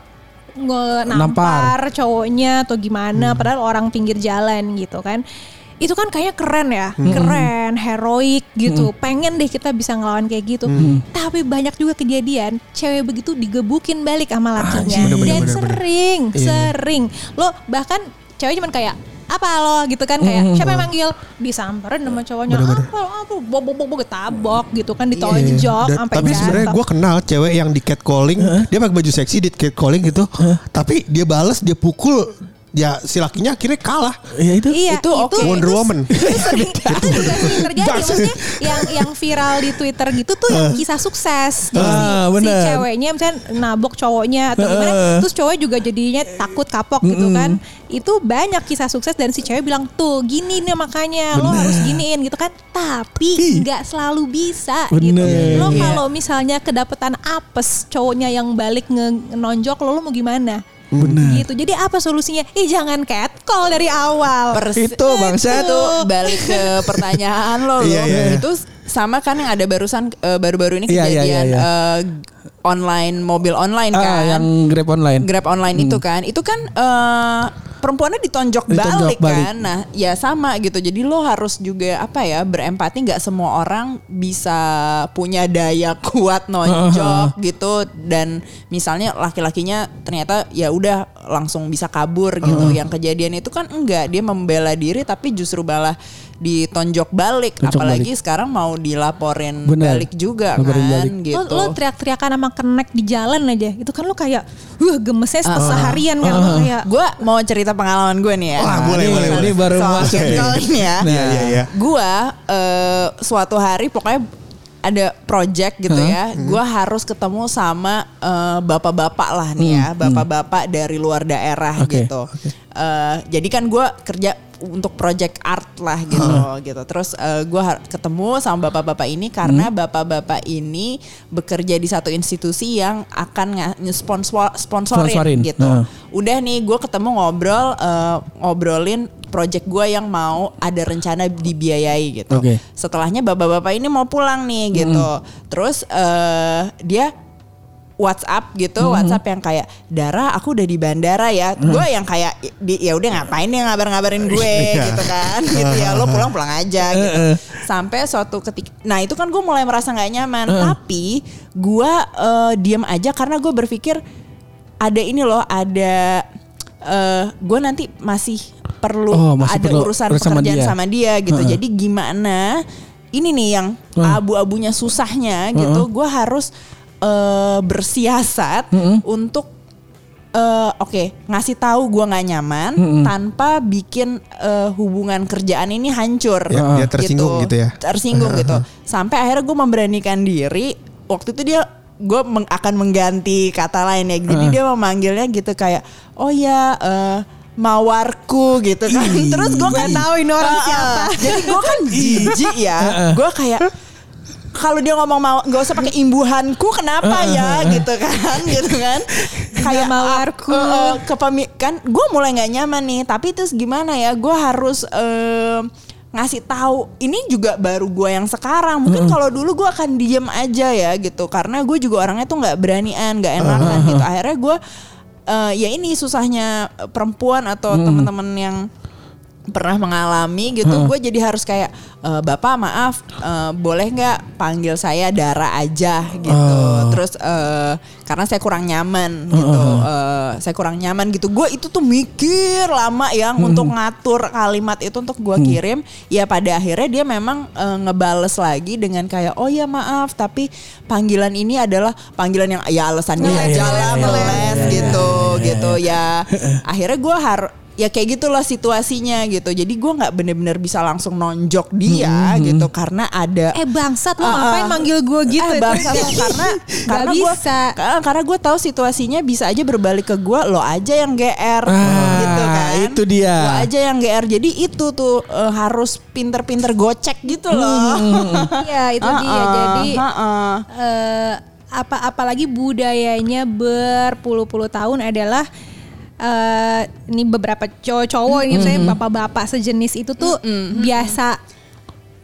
nge- nampar. cowoknya atau gimana padahal orang pinggir jalan gitu kan. Itu kan kayaknya keren ya keren heroik gitu. Pengen deh kita bisa ngelawan kayak gitu. Tapi banyak juga kejadian cewek begitu digebukin balik sama lakinya. bener, bener, dan bener, bener. sering sering. Lo bahkan cewek cuman kayak apa lo gitu kan kayak siapa yang manggil? Disamperin sama cowoknya apa lo apa bok bok bok bok ketabok gitu kan ditonjok Dan- sampai tapi sebenarnya gue kenal cewek yang di catcalling, dia pakai baju seksi di catcalling gitu. Tapi dia bales, dia pukul, ya si lakinya akhirnya kalah. Ya itu. Iya, Itu oke. Wonder Woman. itu sering, itu juga sering terjadi. Maksudnya yang yang viral di Twitter gitu tuh yang kisah sukses. Jadi si, Ah, si bener. ceweknya misalnya nabok cowoknya atau gimana, Heeh. terus cowok juga jadinya takut kapok gitu kan. Itu banyak kisah sukses dan si cewek bilang tuh gini nih makanya lo harus giniin gitu kan. Tapi nggak selalu bisa gitu. Bener. Lo Iya. kalau misalnya kedapetan apes cowoknya yang balik nge- nonjok lo, lo mau gimana? Bener. Gitu. Jadi apa solusinya? Ih jangan catcall dari awal. Persi- Itu bangsat. itu balik ke pertanyaan lo loh. Iya, iya, iya. Itu sama kan yang ada barusan eh, baru-baru ini Iya, iya, kejadian iya, iya. eh, online mobil online Ah, kan. yang Grab online. Grab online itu kan. Itu kan eh, perempuannya ditonjok, Ditonjok balik, balik. kan. Nah, ya sama gitu. Jadi lo harus juga apa ya berempati nggak semua orang bisa punya daya kuat nonjok gitu dan misalnya laki-lakinya ternyata ya udah langsung bisa kabur gitu. Yang kejadian itu kan enggak, dia membela diri tapi justru malah ditonjok balik Tonjok apalagi sekarang mau dilaporin Bener. balik juga Laporin kan balik. gitu. Lo, lo teriak-teriakan sama kenek di jalan aja itu kan lo kayak uh gemesnya seharian kan lo kayak Gue mau cerita pengalaman gue nih ya. Wah, boleh, Ini- boleh, Ini baru masuk. ya. Nah. Iya, iya, iya. Gua eh, suatu hari pokoknya ada project gitu ya. Gua harus ketemu sama eh, bapak-bapak lah nih ya, bapak-bapak dari luar daerah Oke, gitu. oke. Eh, jadi kan gua kerja untuk project art lah gitu gitu. Terus eh, gua har- ketemu sama bapak-bapak ini karena bapak-bapak ini bekerja di satu institusi yang akan sponsor sponsorin, Sponsorin, gitu. nah. Udah nih gue ketemu ngobrol eh, ngobrolin project gue yang mau ada rencana dibiayai gitu. Oke. Setelahnya bapak-bapak ini mau pulang nih gitu. Terus eh, dia WhatsApp gitu, WhatsApp yang kayak Dara, aku udah di bandara ya. Gue yang kayak di, ya udah ngapain dia ngabar-ngabarin gue gitu kan, gitu ya. Lo pulang-pulang aja gitu. Sampai suatu ketika, nah itu kan gue mulai merasa nggak nyaman. Tapi gue eh, diem aja karena gue berpikir ada ini loh, ada eh gue nanti masih perlu Oh, masih ada perlu urusan urus sama pekerjaan dia. sama dia gitu. Heeh. Jadi gimana? Ini nih yang abu-abunya susahnya gitu. Gue harus eh, bersiasat untuk eh, oke ngasih tahu gue nggak nyaman tanpa bikin eh, hubungan kerjaan ini hancur. Ya, dia tersinggung gitu ya. Tersinggung gitu. Sampai akhirnya gue memberanikan diri. Waktu itu dia gue meng- akan mengganti kata lain ya. Jadi dia memanggilnya gitu kayak oh ya. eh, mawarku gitu kan terus gue kan tahu ini orang siapa jadi gue kan jijik ya gue kayak kalau dia ngomong mau nggak usah pakai imbuhanku kenapa ya? gitu kan gitu kan. Kayak mawarku. uh, uh, kepemi- kan gue mulai nggak nyaman nih. Tapi terus gimana ya? Gue harus eh, ngasih tahu. Ini juga baru gue yang sekarang. Mungkin kalau dulu gue akan diem aja ya gitu. Karena gue juga orangnya tuh nggak beranian nggak enakan gitu. akhirnya gue eh, ya ini susahnya perempuan atau teman-teman yang pernah mengalami gitu gue jadi harus kayak "Eh, bapak maaf eh, boleh nggak panggil saya Dara aja? Gitu. Terus eh, karena saya kurang nyaman gitu Eh, saya kurang nyaman gitu. Gue itu tuh mikir lama yang untuk ngatur kalimat itu untuk gue kirim ya pada akhirnya dia memang eh, ngebales lagi dengan kayak oh ya maaf tapi panggilan ini adalah panggilan yang ya alasannya meles iya, iya, gitu. iya, gitu. ya akhirnya gue harus ya kayak gitulah situasinya gitu. Jadi gue nggak bener-bener bisa langsung nonjok dia gitu. Karena ada eh bangsat lo Ah, ngapain manggil gue gitu eh, bangsat lo, karena karena gue bisa. karena gue tahu situasinya bisa aja berbalik ke gue lo aja yang gr Ah, gitu kan. itu dia. lo aja yang gr jadi itu tuh eh, harus pinter-pinter gocek gitu loh. Iya itu dia. Ah, ah, jadi ah, ah. eh, apa apalagi budayanya berpuluh-puluh tahun adalah eh ini beberapa cowok-cowok ini misalnya bapak-bapak sejenis itu tuh biasa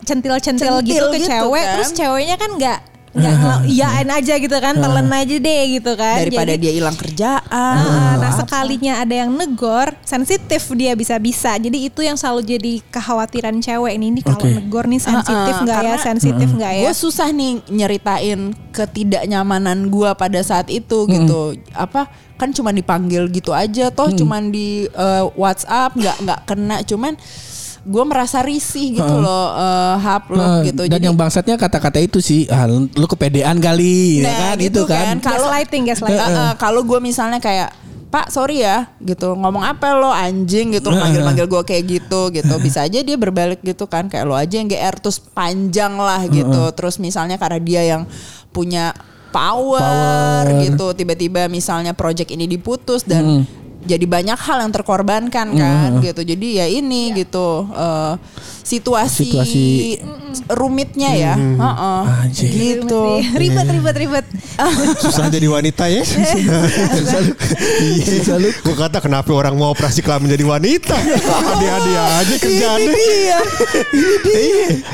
centil-centil Centil gitu ke gitu cewek kan. terus ceweknya kan nggak iyain aja gitu kan, telan aja deh gitu kan. Daripada Jadi- dia hilang kerjaan. Ah, nah sekalinya ada yang negor, sensitif dia bisa-bisa. Jadi itu yang selalu jadi kekhawatiran cewek ini. Ini kalau negor nih sensitif nggak ya, karena- sensitif nggak ya? Gue susah nih nyeritain ketidaknyamanan gue pada saat itu gitu. Apa kan cuma dipanggil gitu aja, toh cuman di eh, WhatsApp nggak nggak kena, cuman gue merasa risih gitu loh, eh, Eh, upload gitu. Dan Jadi- yang bangsatnya kata-kata itu sih, ah, lu kepedean kali, ya Nah, kan? gitu itu kan. kan. Kalau Gaslighting, gaslighting. Eh, eh, kalau gue misalnya kayak Pak sorry ya gitu ngomong apa lo anjing gitu manggil-manggil gue kayak gitu gitu bisa aja dia berbalik gitu kan kayak lo aja yang GR terus panjang lah gitu terus misalnya karena dia yang punya power, Power. gitu tiba-tiba misalnya project ini diputus dan jadi banyak hal yang terkorbankan kan gitu. Jadi ya ini gitu eh, situasi, Situasi. rumitnya ya Heeh. Anjing. gitu ribet, ribet, ribet. Susah jadi wanita ya. Iya. Gue kata kenapa orang mau operasi kelamin jadi wanita? Dia-dia aja kerjaannya. Iya.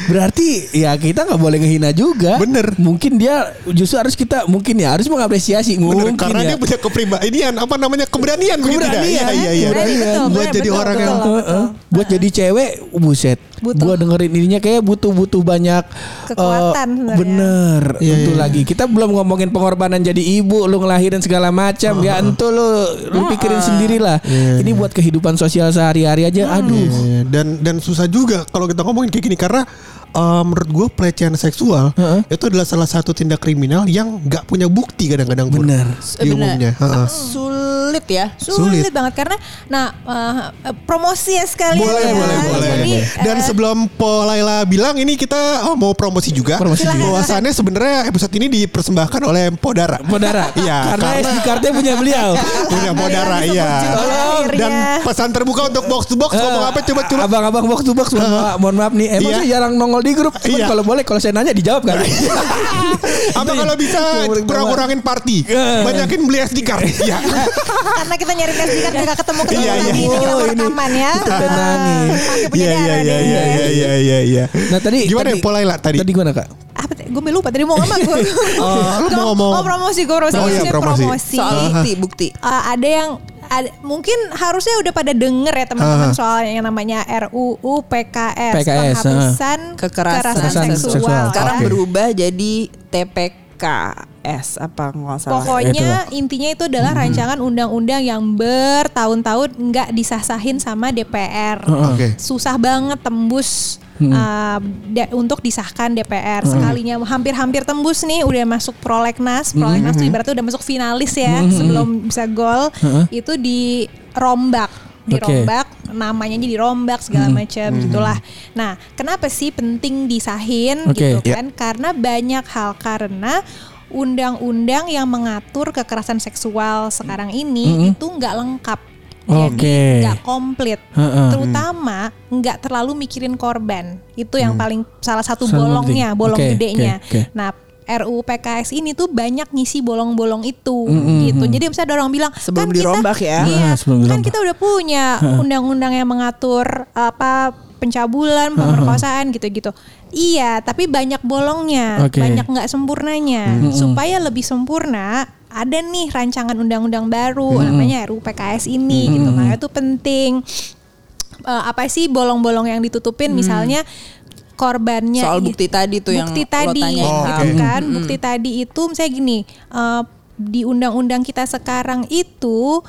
Berarti ya kita nggak boleh ngehina juga. Bener. Mungkin dia justru harus kita mungkin ya harus mengapresiasi. Bener, Mungkin karena ya. dia punya kepribadian apa namanya keberanian. Keberanian. Iya iya iya. Buat bener, jadi betul, orang betul. yang buat jadi cewek buset Butuh. gua dengerin ininya kayak butuh butuh banyak Kekuatan eh, sebenarnya. bener. Iya, itu iya. lagi. Kita belum ngomongin pengorbanan jadi ibu lu ngelahirin segala macam. Ya entu lu lu pikirin sendirilah. Ini buat kehidupan sosial sehari-hari aja aduh. Iya, dan dan susah juga kalau kita ngomongin kayak gini karena eh, menurut gue pelecehan seksual itu adalah salah satu tindak kriminal yang nggak punya bukti kadang-kadang Pur, Bener. di umumnya. Heeh. sulit ya Sulit, Sulit. banget karena nah eh, promosi ya sekalian Boleh, ya. boleh, boleh. Jadi, Dan eh, sebelum Po Laila bilang ini kita oh, mau promosi juga. Promosi juga. Bahwasannya sebenarnya episode ini dipersembahkan oleh Podara. Podara Iya, karena karena- SD cardnya punya beliau Punya Podara iya. akhirnya. Dan pesan terbuka untuk box to box ngomong apa coba coba. Eh, Abang-abang box to box mohon, maaf, mohon maaf nih Emang Iya. saya jarang nongol di grup Cuman Iya. kalau boleh Kalau saya nanya dijawab kan Apa kalau bisa kurang-kurangin party? Iya. Banyakin beli SD card. Iya. karena kita nyari tes kan nggak ketemu ketemu Iya, iya. tadi Oh, kita ini rekaman ya. kita tenangin. Pakai punya Iya iya iya iya iya iya iya iya. Nah tadi Gimana tadi, ya Po Laila tadi? Tadi gimana kak? Apa? Gue lupa tadi mau ngomong gue. lu mau ngomong- Oh promosi gue promosi. Oh, iya, promosi. promosi. soal bukti bukti Eh, ada yang ada- mungkin harusnya udah pada denger ya teman-teman Ah. soal yang namanya RUU PKS, PKS, penghapusan Kekerasan Kekerasan seksual. seksual. sekarang Oke. berubah jadi TPKS apa nggak salah Pokoknya intinya itu adalah rancangan undang-undang yang bertahun-tahun nggak disasahin sama DPR. Oke. Susah banget tembus uh, de- untuk disahkan DPR. Sekalinya hampir-hampir tembus nih udah masuk prolegnas. Prolegnas tuh ibaratnya udah masuk finalis ya sebelum bisa gol. Itu dirombak dirombak namanya aja dirombak segala macam gitulah. Nah, kenapa sih penting disahin Oke. gitu kan? Karena banyak hal karena undang-undang yang mengatur kekerasan seksual sekarang ini itu nggak lengkap. Jadi Oke. nggak komplit, Heeh. terutama nggak terlalu mikirin korban. Itu yang paling salah satu Sangat bolongnya, penting. bolong Oke, gedenya. oke, oke. Nah, RUU PKS ini tuh banyak ngisi bolong-bolong itu gitu. Jadi misalnya ada orang bilang Sebelum kan kita- dirombak ya. Iya, Ah, sebelum kan dirombak. kita udah punya undang-undang yang mengatur apa pencabulan, pemerkosaan gitu-gitu. Iya, tapi banyak bolongnya, Oke. banyak nggak sempurnanya. Supaya lebih sempurna, ada nih rancangan undang-undang baru namanya RUU PKS ini gitu. Makanya itu penting. Eh, apa sih bolong-bolong yang ditutupin misalnya korbannya Soal bukti tadi tuh yang bukti lo tadi tanyain Oh, gitu kan bukti tadi itu misalnya gini eh, di undang-undang kita sekarang itu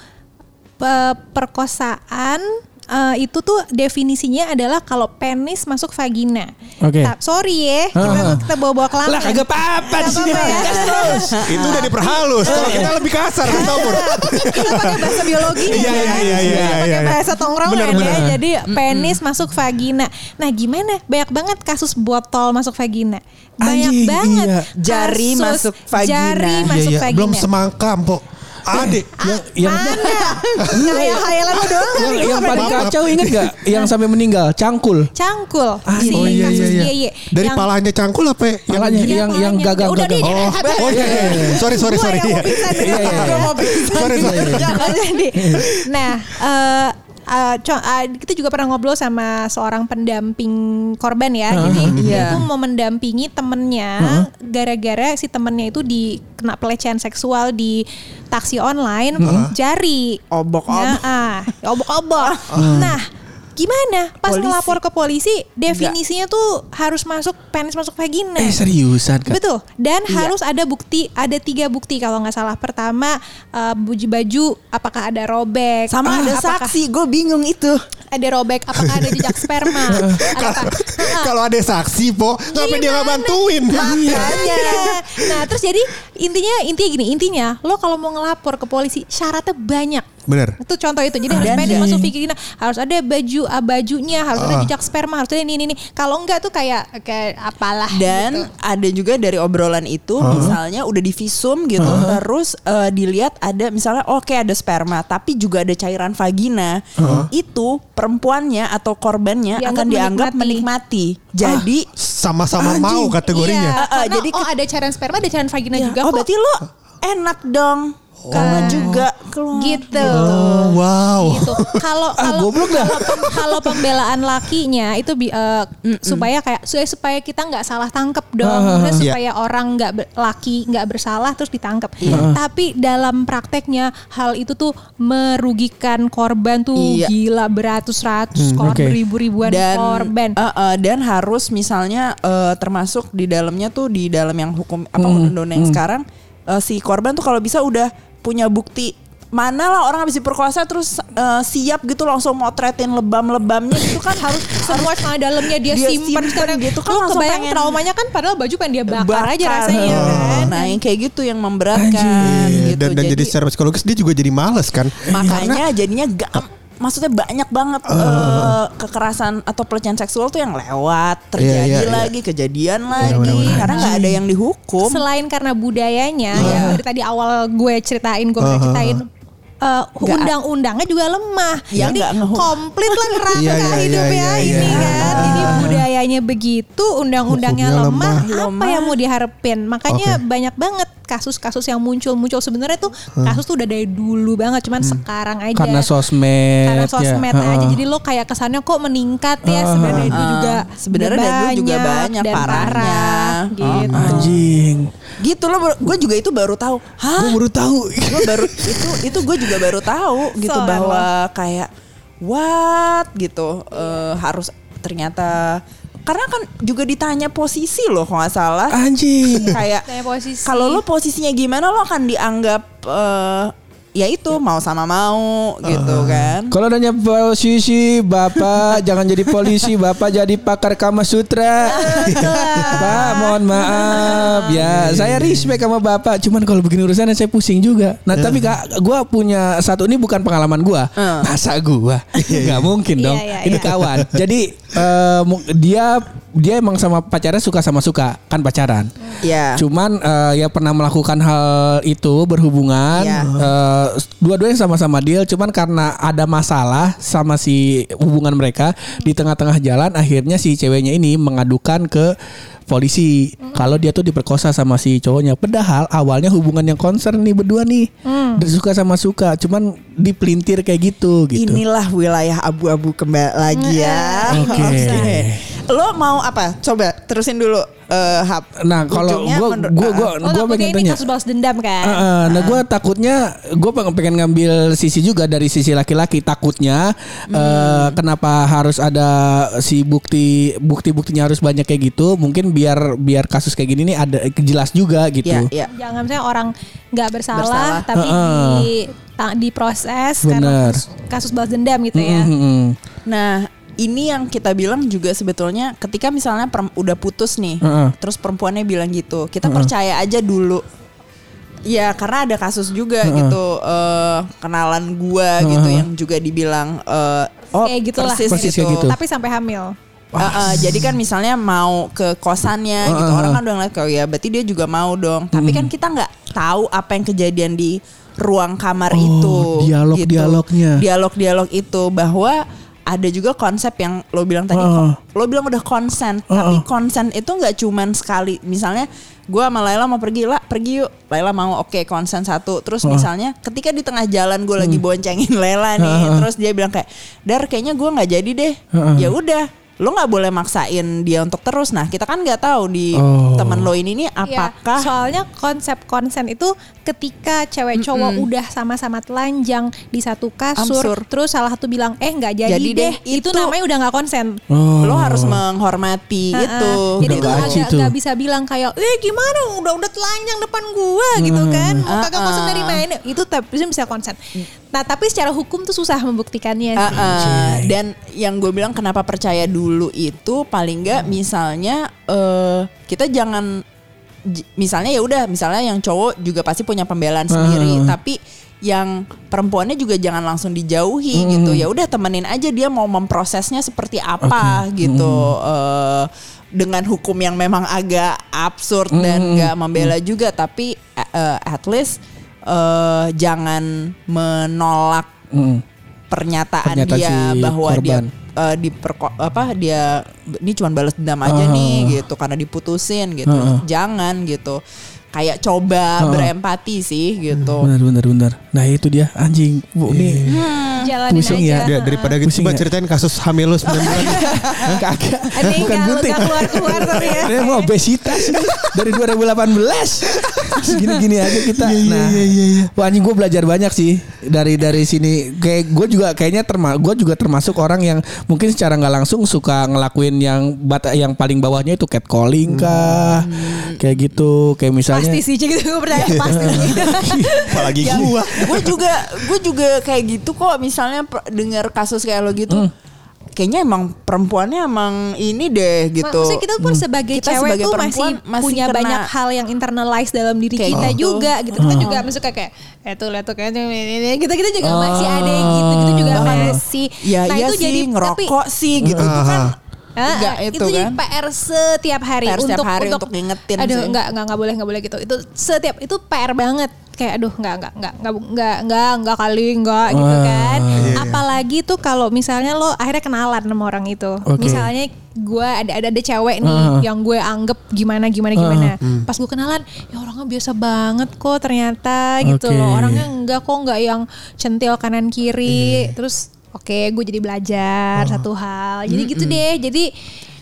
pe- perkosaan eh, itu tuh definisinya adalah kalau penis masuk vagina. Oke. Ta- sorry ya, kita, Ah. kita bawa-bawa ke Lah kagak apa-apa di sini ya. Terus. Itu udah diperhalus. Kalau kita lebih kasar kan tau Pur. kita pakai bahasa biologi Iya, iya, iya, iya, pakai iya, iya. bahasa tongkrongan ya bener. jadi penis masuk vagina nah gimana banyak banget kasus botol masuk vagina banyak Anjing, banget iya. Jari kasus masuk vagina. jari masuk Iya, iya. vagina Belum semangka, Mpok. Ade. Yang yang mana kayak hayalan lo doang yang, tapi yang gua paling kacau inget gak? Yang sampai meninggal, cangkul. cangkul si Oh iya iya iya. iya. Dari Yang- palanya cangkul apa ya? yang Palanya yang yang Udah, gagal. dia- Oh, oh iya, iya, iya. Sorry, sorry, sorry. yang Iya. Iya, iya, iya. Sorry, sorry. Nah, eh, uh, co- uh, kita juga pernah ngobrol sama seorang pendamping korban ya. Jadi dia Iya. itu mau mendampingi temennya gara-gara si temennya itu dikena pelecehan seksual di taksi online jari. Obok-obok. Nah, ah, obok-obok. Nah, gimana? Pas Polisi. ngelapor ke polisi, definisinya tuh harus masuk penis masuk vagina. Eh seriusan kan? Betul. Dan Iya. harus ada bukti, ada tiga bukti kalau nggak salah. Pertama, eh, baju baju apakah ada robek? Sama ada apakah saksi, gue bingung itu. Ada robek, apakah ada jejak sperma? Kalau ada saksi, po, ngapain dia nggak bantuin? Makanya. Nah, terus jadi intinya intinya gini, intinya lo kalau mau ngelapor ke polisi syaratnya banyak. Bener. Itu contoh itu. Jadi harus Dan- pendek masuk vagina, harus ada baju ah, bajunya, harus ada Ah. jejak sperma, harus ada ini ini. ini. Kalau enggak tuh kayak kayak apalah Dan gitu. ada juga dari obrolan itu misalnya udah divisum gitu terus eh, dilihat ada misalnya oke ada sperma tapi juga ada cairan vagina. Itu perempuannya atau korbannya Dianggap akan dianggap menikmati. menikmati. Jadi Sama-sama mau Iya, kategorinya. Ah, ah, karena, jadi oh ada cairan sperma, ada cairan vagina ya, juga oh kok. berarti lo enak dong. Karena juga keluar. gitu. Oh, wow. gitu. Kalau Ah, kalau kalau pem- kalau pembelaan lakinya itu bi- eh, supaya kayak supaya, supaya kita nggak salah tangkep dong, Iya. supaya orang nggak laki nggak bersalah terus ditangkep. Tapi dalam prakteknya hal itu tuh merugikan korban tuh Iya. gila beratus-ratus Hmm, korban oke. ribu-ribuan dan korban. eh, eh, dan harus misalnya eh, termasuk di dalamnya tuh di dalam yang hukum apa Hmm, undang-undang yang sekarang eh, si korban tuh kalau bisa udah punya bukti mana lah orang habis diperkosa terus eh, siap gitu langsung motretin lebam-lebamnya itu kan harus semua celana dalamnya dia, Dia simpen simpen sekarang gitu kan Lu langsung kebayang pengen- traumanya kan padahal baju pengen dia bakar, bakar. aja rasanya Oh. kan. Nah, yang kayak gitu yang memberatkan Iya, gitu. dan, dan jadi, secara psikologis dia juga jadi males kan. makanya jadinya gak maksudnya banyak banget eh, kekerasan atau pelecehan seksual tuh yang lewat terjadi Iya, iya, iya. lagi kejadian lagi karena nggak ada yang dihukum. Selain karena budayanya yang dari tadi awal gue ceritain, gue udah ceritain eh, Nggak- undang-undangnya juga lemah. Ya, Jadi komplit lah neraka Iya, iya, hidupnya iya, iya, ini iya. kan. Jadi budayanya begitu, undang-undangnya lemah, lemah. apa yang mau diharapin? Makanya Oke. banyak banget kasus-kasus yang muncul-muncul sebenarnya tuh kasus tuh udah dari dulu banget, cuman sekarang aja. Karena sosmed. karena ya. sosmed aja Heeh. jadi lo kayak kesannya kok meningkat ya sebenarnya itu Ah, juga sebenarnya udah dari dulu juga banyak dan parahnya. parah, gitu Anjing. gitu loh gue juga itu baru tahu hah Gue baru tahu. gue baru itu itu gue juga baru tahu gitu Soalnya. bahwa kayak what gitu eh, harus ternyata karena kan juga ditanya posisi loh kalau nggak salah Anjing. kayak kalau lo posisinya gimana lo akan dianggap eh, ya itu mau sama mau gitu kan Kalau nanya posisi Bapak jangan jadi polisi, Bapak jadi pakar Kama Sutra. Pak, mohon maaf ya. Saya respect sama Bapak, cuman kalau begini urusannya saya pusing juga. Nah, tapi Kak, gua punya satu ini bukan pengalaman gua. Hmm. Masa gua? Gak mungkin Iya, dong. iya, ini iya. kawan. Jadi eh, mu- dia dia emang sama pacarnya suka sama suka, kan pacaran. ya Cuman eh, ya pernah melakukan hal itu berhubungan Iya. Dua-duanya sama-sama deal cuman karena ada masalah sama si hubungan mereka di tengah-tengah jalan akhirnya si ceweknya ini mengadukan ke polisi. Kalau dia tuh diperkosa sama si cowoknya. Padahal awalnya hubungan yang concern nih berdua nih. Dan suka sama suka cuman dipelintir kayak gitu gitu. Inilah wilayah abu-abu kembali lagi ya. Oke. lo mau apa coba terusin dulu eh hap nah kalau gua Oh, gua takutnya pengen ini tanya kasus balas dendam kan? Uh, uh, nah gue takutnya gue pengen, pengen ngambil sisi juga dari sisi laki-laki takutnya uh, kenapa harus ada si bukti bukti buktinya harus banyak kayak gitu mungkin biar biar kasus kayak gini nih ada jelas juga gitu. ya ya Jangan misalnya orang nggak bersalah, Bersalah. tapi Heeh. di ta- diproses Bener. karena kasus, kasus balas dendam gitu ya. Mm, mm, mm. Nah, ini yang kita bilang juga sebetulnya ketika misalnya udah putus nih, Heeh. terus perempuannya bilang gitu, kita percaya aja dulu. Ya karena ada kasus juga gitu eh, kenalan gua gitu yang juga dibilang eh, oh Kayak gitulah. persis, Persis gitu. kayak gitu. Tapi sampai hamil. Eh, eh, jadi kan misalnya mau ke kosannya gitu orang kan udah ngeliat kalau ya berarti dia juga mau dong. Tapi kan kita nggak tahu apa yang kejadian di ruang kamar Oh, itu. gitu. dialog-dialognya. Dialog-dialog itu bahwa ada juga konsep yang lo bilang tadi Heeh. lo bilang udah konsen tapi konsen itu nggak cuman sekali. Misalnya gue sama Laila mau pergi lah pergi yuk. Laila mau oke konsen satu. Terus misalnya ketika di tengah jalan gue lagi boncengin Laila nih terus dia bilang kayak dar kayaknya gue nggak jadi deh. Ya udah lo nggak boleh maksain dia untuk terus nah kita kan nggak tahu di Oh. temen lo ini nih Iya, apakah soalnya konsep konsen itu ketika cewek cowok udah sama-sama telanjang di satu kasur, Amsur. terus salah satu bilang eh nggak jadi, Jadi deh, itu, itu- namanya udah nggak konsen. Oh. lo harus menghormati Heeh. itu Jadi Udah itu agak nggak bisa bilang kayak, eh gimana udah udah telanjang depan gua gitu kan, mau kagak konsen dari mana? Itu tapi bisa bisa konsen. Nah tapi secara hukum tuh susah membuktikannya. Uh, sih. uh, dan yang gue bilang kenapa percaya dulu itu paling nggak misalnya eh kita jangan j- misalnya ya udah misalnya yang cowok juga pasti punya pembelaan sendiri tapi yang perempuannya juga jangan langsung dijauhi gitu. Ya udah temenin aja dia mau memprosesnya seperti apa gitu. Eh, dengan hukum yang memang agak absurd dan nggak membela juga tapi eh, at least eh, jangan menolak Mm. pernyataan, Pernyataan dia si bahwa dia korban. eh, diperko- apa dia ini cuma balas dendam aja nih gitu karena diputusin gitu. Jangan gitu. Kayak coba berempati sih gitu. Benar benar benar. Nah itu dia anjing. Bu nih Jalanin Pusing aja. ya. Dia daripada gitu Pusing coba ya? ceritain kasus hamil lu 9 bulan. kagak. Bukan nggak gunting. nggak keluar-keluar tapi ya. Ini mau obesitas dari 2018. Gini-gini aja kita. Nah, wah anjing gue belajar banyak sih dari dari sini. Kayak gue juga kayaknya terma gue juga termasuk orang yang mungkin secara nggak langsung suka ngelakuin yang bata yang paling bawahnya itu catcalling kah, kayak gitu. Kayak misalnya Pasti sih gitu gue percaya pasti. Apalagi Ya, gua. gue juga gue juga kayak gitu kok misalnya dengar kasus kayak lo gitu. Kayaknya emang perempuannya emang ini deh gitu. Maksudnya kita pun sebagai Kita cewek sebagai tuh masih, perempuan masih punya kena- banyak hal yang internalize dalam diri Kayak kita gitu. juga gitu. Kita juga maksudnya kayak eh tuh lihat tuh kayaknya ini kita kita juga masih ada yang gitu gitu juga lo, masih. Ya nah iya itu sih jadi ngerokok sih gitu itu kan enggak itu, itu, jadi kan. PR setiap hari PR setiap untuk hari untuk ngingetin Aduh, sih. enggak enggak enggak boleh enggak boleh gitu. Itu setiap itu PR banget. Kayak aduh enggak enggak enggak enggak enggak enggak, enggak kali enggak gitu Ah, kan. iya. Apalagi tuh kalau misalnya lo akhirnya kenalan sama orang itu. Oke. Misalnya gue ada ada ada cewek nih Ah. yang gue anggap gimana gimana gimana. Pas gue kenalan, ya orangnya biasa banget kok ternyata gitu Oke. loh. Orangnya enggak kok enggak yang centil kanan kiri. Terus oke gue jadi belajar satu hal. Jadi gitu deh. Jadi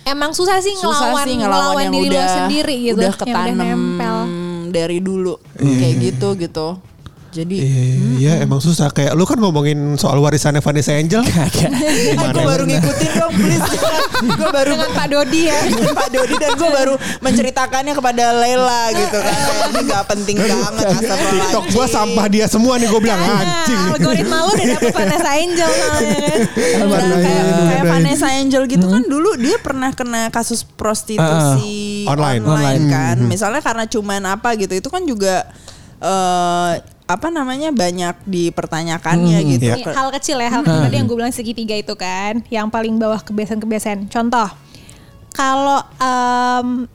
emang susah sih susah ngelawan sih ngelawan, ngelawan yang diri udah lo sendiri gitu. udah yang ketanem nempel. dari dulu kayak gitu gitu. Jadi Iya emang susah kayak lu kan ngomongin soal warisannya Vanessa Angel. Ah, gue baru ngikutin dong please gue baru Dengan Pak Dodi ya. dengan Pak Dodi dan gue baru menceritakannya kepada Lela gitu kan ini gak penting banget. TikTok gua sampah dia semua nih gue bilang anjing. Algoritma lo udah dapet Vanessa Angel soalnya kan. Kayak, kayak. Vanessa Angel gitu kan dulu dia pernah kena kasus prostitusi Ah, online. online, kan misalnya karena cuman apa gitu itu kan juga eh apa namanya banyak dipertanyakannya gitu Iya. Nih, hal kecil ya, hal kecil tadi yang gue bilang segitiga itu kan, yang paling bawah kebiasaan-kebiasaan. Contoh, kalau em,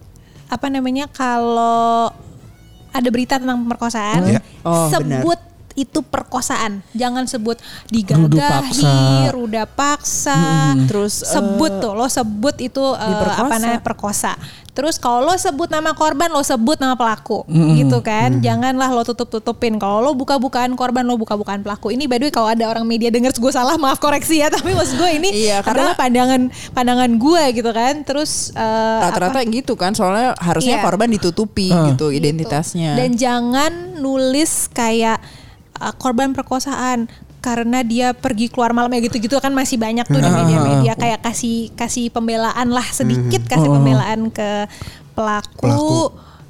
apa namanya, kalau ada berita tentang pemerkosaan, Iya. Oh, sebut itu perkosaan, jangan sebut digagahi, ruda paksa, Terus, sebut tuh, lo sebut itu eh, diperkosa. apa namanya perkosa. Terus kalau lo sebut nama korban, lo sebut nama pelaku, gitu kan? Janganlah lo tutup-tutupin. Kalau lo buka-bukaan korban, lo buka-bukaan pelaku. Ini by the way kalau ada orang media denger gue salah, maaf koreksi ya. Tapi maksud gue ini Iya, karena- pandangan pandangan gue gitu kan. Terus eh, rata-rata gitu kan soalnya harusnya Iya. korban ditutupi gitu identitasnya Dan jangan nulis kayak uh, korban perkosaan karena dia pergi keluar malam ya gitu-gitu kan masih banyak tuh di media-media kayak kasih kasih pembelaan lah sedikit kasih pembelaan ke pelaku. Pelaku.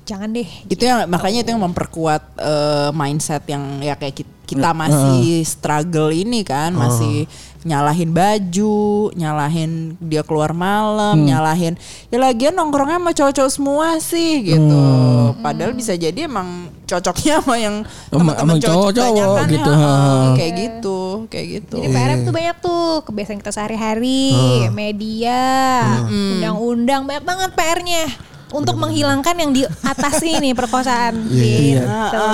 Jangan deh. itu yang makanya itu yang memperkuat eh, mindset yang ya kayak ki- kita masih struggle ini kan masih nyalahin baju nyalahin dia keluar malam nyalahin ya lagian nongkrongnya sama cowok-cowok semua sih gitu. Padahal bisa jadi emang cocoknya sama yang Emang- teman-teman cowok-cowok gitu, ya, kayak gitu kayak gitu. Jadi PRM tuh banyak tuh kebiasaan kita sehari-hari, media, undang-undang banyak banget PR-nya. Untuk menghilangkan yang di atas ini perkosaan. Iya. Gitu.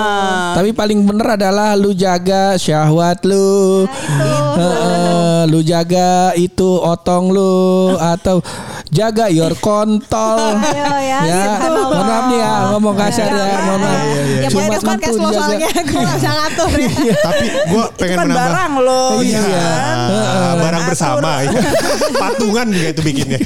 Tapi paling bener adalah lu jaga syahwat lu. Heeh, lu jaga itu otong lu atau jaga your kontol. Ayo ya, ya. gitu. Mohon maaf nih ya, ngomong kasar ya, mohon maaf. Ya Cuma podcast lo soalnya gue bisa ngatur ya. Tapi gue pengen kan menambah. barang lo. Iya. ya kan? Ah, barang bersama ya. Patungan juga itu bikinnya.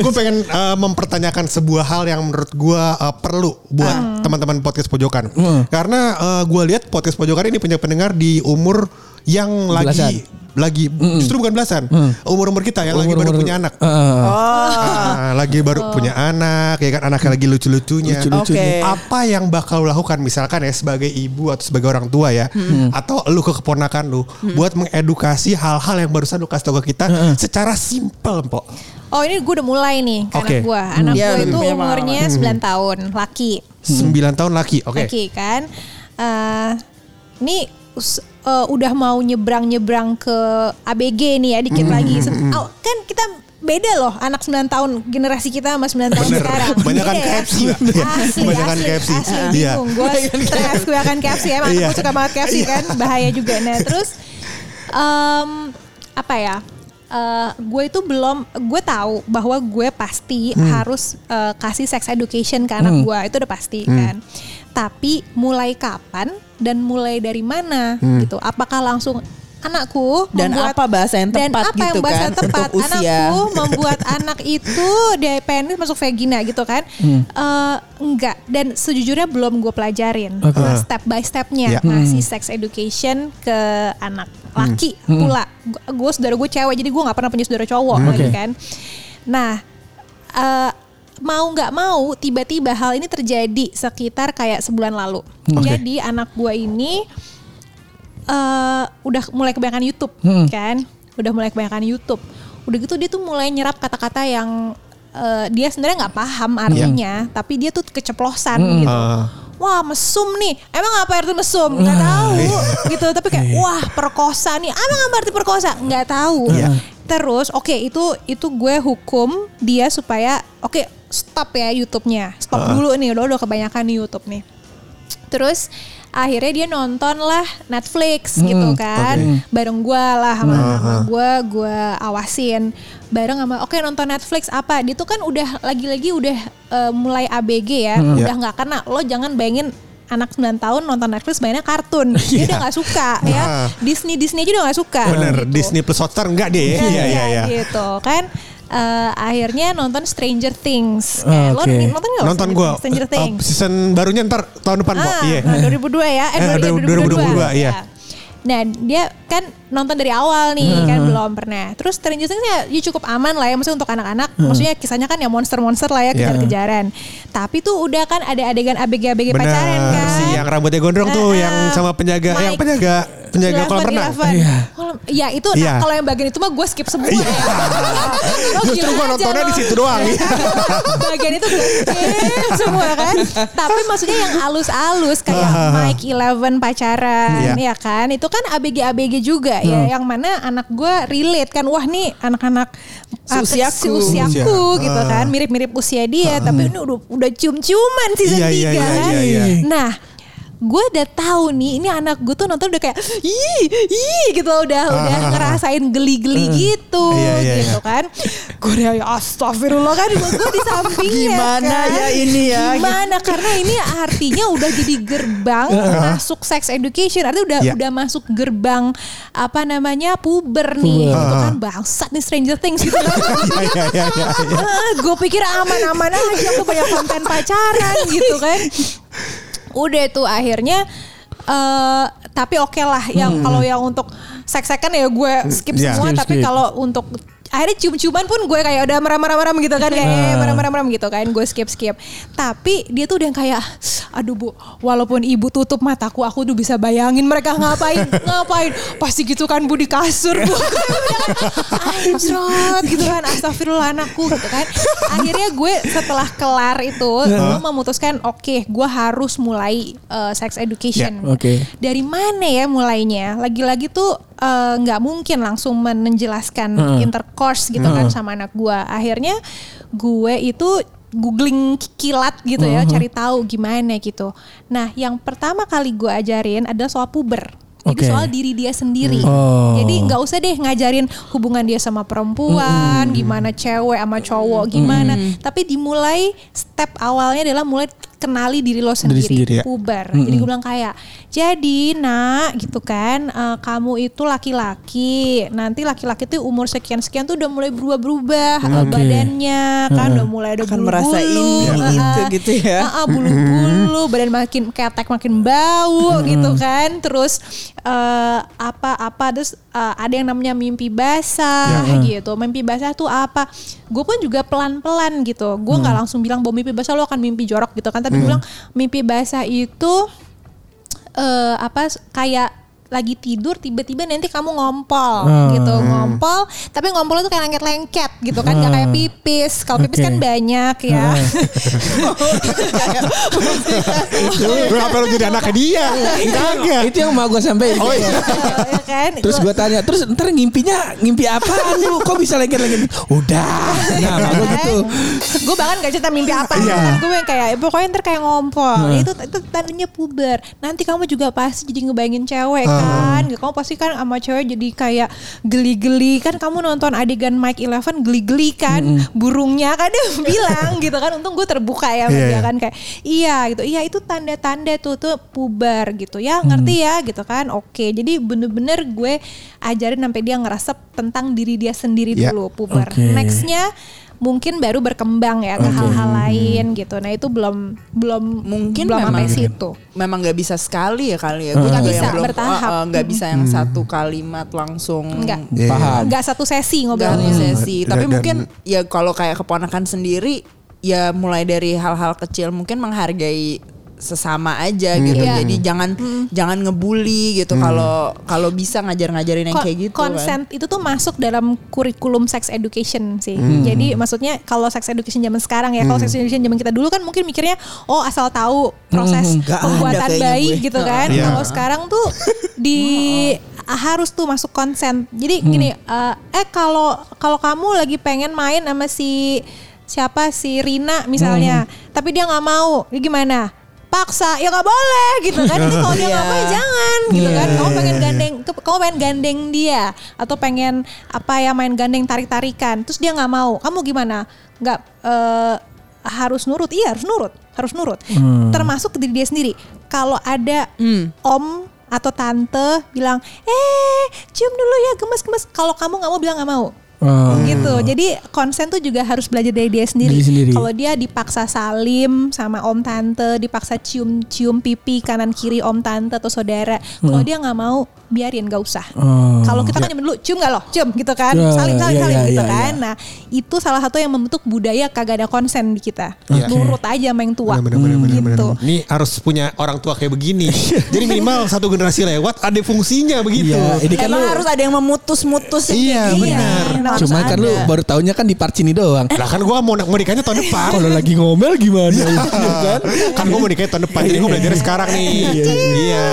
gue pengen eh, mempertanyakan sebuah hal yang menurut gue eh, perlu buat teman-teman podcast pojokan. Karena gue lihat podcast pojokan ini punya pendengar di umur yang lagi lagi justru bukan belasan. Umur-umur kita yang lagi baru punya anak. Heeh. Ah, lagi baru punya anak, ya kan anaknya lagi lucu-lucunya. Lucu-lucunya. Oke. Apa yang bakal lo lakukan misalkan ya sebagai ibu atau sebagai orang tua ya, atau lu ke keponakan lu buat mengedukasi hal-hal yang barusan lu kasih tau ke kita secara simpel, Mpok. Oh ini gue udah mulai nih ke Oke. anak gue. Anak Iya, gue udah itu umurnya 9 tahun, laki. 9 tahun laki. Oke. Laki kan. Eh ini eh, udah mau nyebrang-nyebrang ke ABG nih ya dikit lagi. Set- oh, kan kita beda loh anak 9 tahun generasi kita sama 9 tahun Bener. sekarang. Beda ya. KFC. Iya, Asli, kebanyakan asli, KFC. Asli, Iya. Gue stres kebanyakan KFC emang Iya. gue suka banget KFC kan bahaya juga. Nah terus em, apa ya? Eh, gue itu belum gue tahu bahwa gue pasti harus eh, kasih sex education ke anak gue itu udah pasti kan tapi mulai kapan dan mulai dari mana gitu. Apakah langsung anakku Dan membuat- apa bahasa yang dan tepat apa gitu yang bahasa kan, tepat? untuk usia. anakku membuat anak itu dia penis masuk vagina gitu kan? Eh, enggak. Dan sejujurnya belum gue pelajarin. Oke. step by stepnya. Ya. ngasih sex education ke anak laki pula. Gue saudara gue cewek jadi gue nggak pernah punya saudara cowok lagi Oke. kan? Nah eh, mau nggak mau tiba-tiba hal ini terjadi sekitar kayak sebulan lalu. Jadi anak gue ini eh udah mulai kebanyakan YouTube kan? Udah mulai kebanyakan YouTube. Udah gitu dia tuh mulai nyerap kata-kata yang eh, dia sebenarnya nggak paham artinya tapi dia tuh keceplosan gitu. Ah. wah mesum nih. Emang apa arti mesum? Nggak tahu. gitu tapi kayak wah perkosa nih. Emang apa arti perkosa? Nggak tahu terus oke itu itu gue hukum dia supaya oke stop ya YouTube-nya stop dulu nih udah udah kebanyakan nih YouTube nih Terus akhirnya dia nonton lah Netflix gitu kan. Bareng gue lah sama, sama gue, gue awasin. Bareng sama oke nonton Netflix apa? Dia tuh kan udah lagi-lagi udah eh, mulai ABG ya. Udah nggak kena. Lo jangan bayangin anak 9 tahun nonton Netflix bayangnya kartun. Dia udah nggak suka ya. Ah. Disney Disney aja udah nggak suka. Bener, gitu. Disney Plus Hotstar enggak deh. Iya, iya, iya. gitu kan. Eh, akhirnya nonton Stranger Things. Eh, Lo Oke. nonton nggak Nonton gue? Stranger Things. season barunya ntar tahun depan. Ah, Iya. nah, 2002 ya. Eh, Eh, dua- 2022, iya. Ya. Nah dia kan nonton dari awal nih kan belum pernah. Terus Stranger Things ya, ya cukup aman lah ya maksudnya untuk anak-anak. Maksudnya kisahnya kan ya monster-monster lah ya Iya. kejar-kejaran. Tapi tuh udah kan ada adegan ABG-ABG pacaran kan. si yang rambutnya gondrong tuh Ah, yang sama penjaga, yang Mike. penjaga penjaga kolam renang. Iya. Kolam- Ya itu nah, Iya. kalau yang bagian itu mah gue skip semua ya. Justru aja nontonnya di situ doang. bagian itu gue skip semua kan. Tapi maksudnya yang alus-alus kayak Mike Eleven pacaran Iya. ya kan. Itu kan ABG-ABG juga ya. Yang mana anak gue relate kan. Wah nih anak-anak ah, Seusiaku. seusiaku Usia. gitu kan. Mirip-mirip usia dia. Tapi ini udah, udah cium-ciuman season Iya, iya, 3 iya, kan. iya, iya. Nah gue udah tahu nih ini anak gue tuh nonton udah kayak ih ih gitu udah udah ngerasain geli-geli gitu Iya, iya, gitu kan. Gue udah ya astagfirullah kan gue di sampingnya Gimana kan. ya ini ya? gimana? Karena ini artinya udah jadi gerbang masuk sex education artinya udah Iya. udah masuk gerbang apa namanya puber nih gitu kan. Bangsat nih Stranger Things gitu. Iya, iya, iya, iya. gue pikir aman-aman aja aku banyak konten pacaran gitu kan udah tuh akhirnya eh tapi oke lah yang kalau yang untuk seks-sekan ya gue skip Ya. semua Skip, tapi kalau untuk akhirnya cium-ciuman pun gue kayak udah merem-merem gitu kan kayak eh, merem-merem gitu kan. Gue skip skip tapi dia tuh udah yang kayak aduh bu walaupun ibu tutup mataku aku tuh bisa bayangin mereka ngapain ngapain. Pasti gitu kan bu di kasur bu. Anjrot gitu kan. Astagfirullah anakku gitu kan. Akhirnya gue setelah kelar itu Gue memutuskan oke gue harus mulai uh, sex education. Ya, oke. Dari mana ya mulainya? Lagi-lagi tuh uh, nggak mungkin langsung menjelaskan intercourse gitu kan sama anak gue Akhirnya gue itu googling kilat gitu ya, cari tahu gimana gitu. Nah, yang pertama kali gue ajarin adalah soal puber. Jadi Oke. soal diri dia sendiri. Oh. Jadi nggak usah deh ngajarin hubungan dia sama perempuan, gimana cewek sama cowok, gimana. Tapi dimulai step awalnya adalah mulai kenali diri lo sendiri, sendiri, ya. puber. Jadi gue bilang kayak, jadi nak gitu kan, eh, kamu itu laki-laki, nanti laki-laki tuh umur sekian sekian tuh udah mulai berubah-berubah eh, badannya, kan udah mulai ada bulu-bulu, merasa ini, eh, itu eh, gitu ya. eh, eh, bulu-bulu, badan makin ketek makin bau gitu kan, terus eh, apa-apa terus eh, ada yang namanya mimpi basah gitu. Mimpi basah tuh apa? Gue pun juga pelan-pelan gitu. Gue nggak langsung bilang bahwa mimpi basah lo akan mimpi jorok gitu kan. Tapi gue bilang mimpi basah itu eh apa kayak lagi tidur tiba-tiba nanti kamu ngompol gitu ngompol tapi ngompol itu kayak lengket-lengket gitu kan nggak kayak pipis kalau pipis kan banyak ya Lu apa lu jadi anaknya dia? Kagak. Itu yang mau gue sampai. Oh iya. ya kan Terus gue tanya, terus ntar ngimpinya ngimpi apaan lu? Kok bisa lagi-lagi? Udah. Nah, gue gitu. gue bahkan gak cerita mimpi apa Iya. gue yang kayak pokoknya ntar kayak ngompol itu itu tandanya puber nanti kamu juga pasti jadi ngebayangin cewek kan. Kamu pasti kan sama cewek jadi kayak geli-geli. Kan kamu nonton adegan Mike Eleven geli-geli kan. Burungnya kan dia bilang gitu kan. Untung gue terbuka ya Iya, dia iya. kan. Kayak iya gitu. Iya itu tanda-tanda tuh tuh puber gitu. Ya ngerti ya gitu kan. Oke jadi bener-bener gue ajarin sampai dia ngerasep tentang diri dia sendiri Iya. dulu puber. Oke. nextnya mungkin baru berkembang ya ke hal-hal lain gitu. Nah itu belum belum mungkin belum sampai memang situ. memang nggak bisa sekali ya kali ya gue Nggak bisa, yang belum bertahap. nggak bisa yang satu kalimat langsung Enggak. Iya. Paham. Enggak satu sesi nggak ngobrolnya. sesi tapi Dan- mungkin ya kalau kayak keponakan sendiri ya mulai dari hal-hal kecil mungkin menghargai sesama aja gitu Iya. jadi jangan jangan ngebully gitu kalau kalau bisa ngajar-ngajarin yang Ko- kayak gitu Consent kan. itu tuh masuk dalam kurikulum sex education sih. Hmm. Jadi maksudnya kalau sex education zaman sekarang ya, kalau sex education zaman kita dulu kan mungkin mikirnya oh asal tahu proses ada pembuatan bayi gue. gitu kan. Iya. Kalau sekarang tuh di harus tuh masuk konsen. Jadi gini, eh, eh kalau kalau kamu lagi pengen main sama si siapa si Rina misalnya, tapi dia nggak mau, ya gimana? Paksa ya nggak boleh gitu kan. Itu kalau dia nggak mau ya jangan gitu kan. Iya, kamu iya, pengen iya. gandeng kamu pengen gandeng dia atau pengen apa ya main gandeng tarik tarikan terus dia nggak mau kamu gimana? Nggak eh, harus nurut? Iya harus nurut harus nurut. Termasuk ke diri dia sendiri. Kalau ada om atau tante bilang eh cium dulu ya gemes-gemes. Kalau kamu nggak mau bilang nggak mau Oh. gitu. Jadi konsen tuh juga harus belajar dari dia sendiri. Diri sendiri. Kalau dia dipaksa salim sama om tante, dipaksa cium-cium pipi kanan kiri om tante atau saudara. Kalau dia nggak mau, biarin nggak usah. Oh. Kalau kita kan nyaman dulu, cium nggak loh, cium gitu kan, Ya, saling saling ya, ya, gitu ya, kan. ya. Nah itu salah satu yang membentuk budaya kagak ada konsen di kita. Iya. Nurut aja sama yang tua. Bener, bener, bener, bener, gitu. bener. Ini harus punya orang tua kayak begini. Jadi minimal satu generasi lewat ada fungsinya begitu. Iya, ini kan Emang lu harus ada yang memutus-mutus Iya, benar. Harus Cuman kan lu ada. baru tahunya kan di part sini doang. Lah kan gue mau mau nikahnya tahun depan. Kalau lagi ngomel gimana? Iya kan? kan gue mau nikahnya tahun depan. Jadi gue belajar sekarang nih. Iya.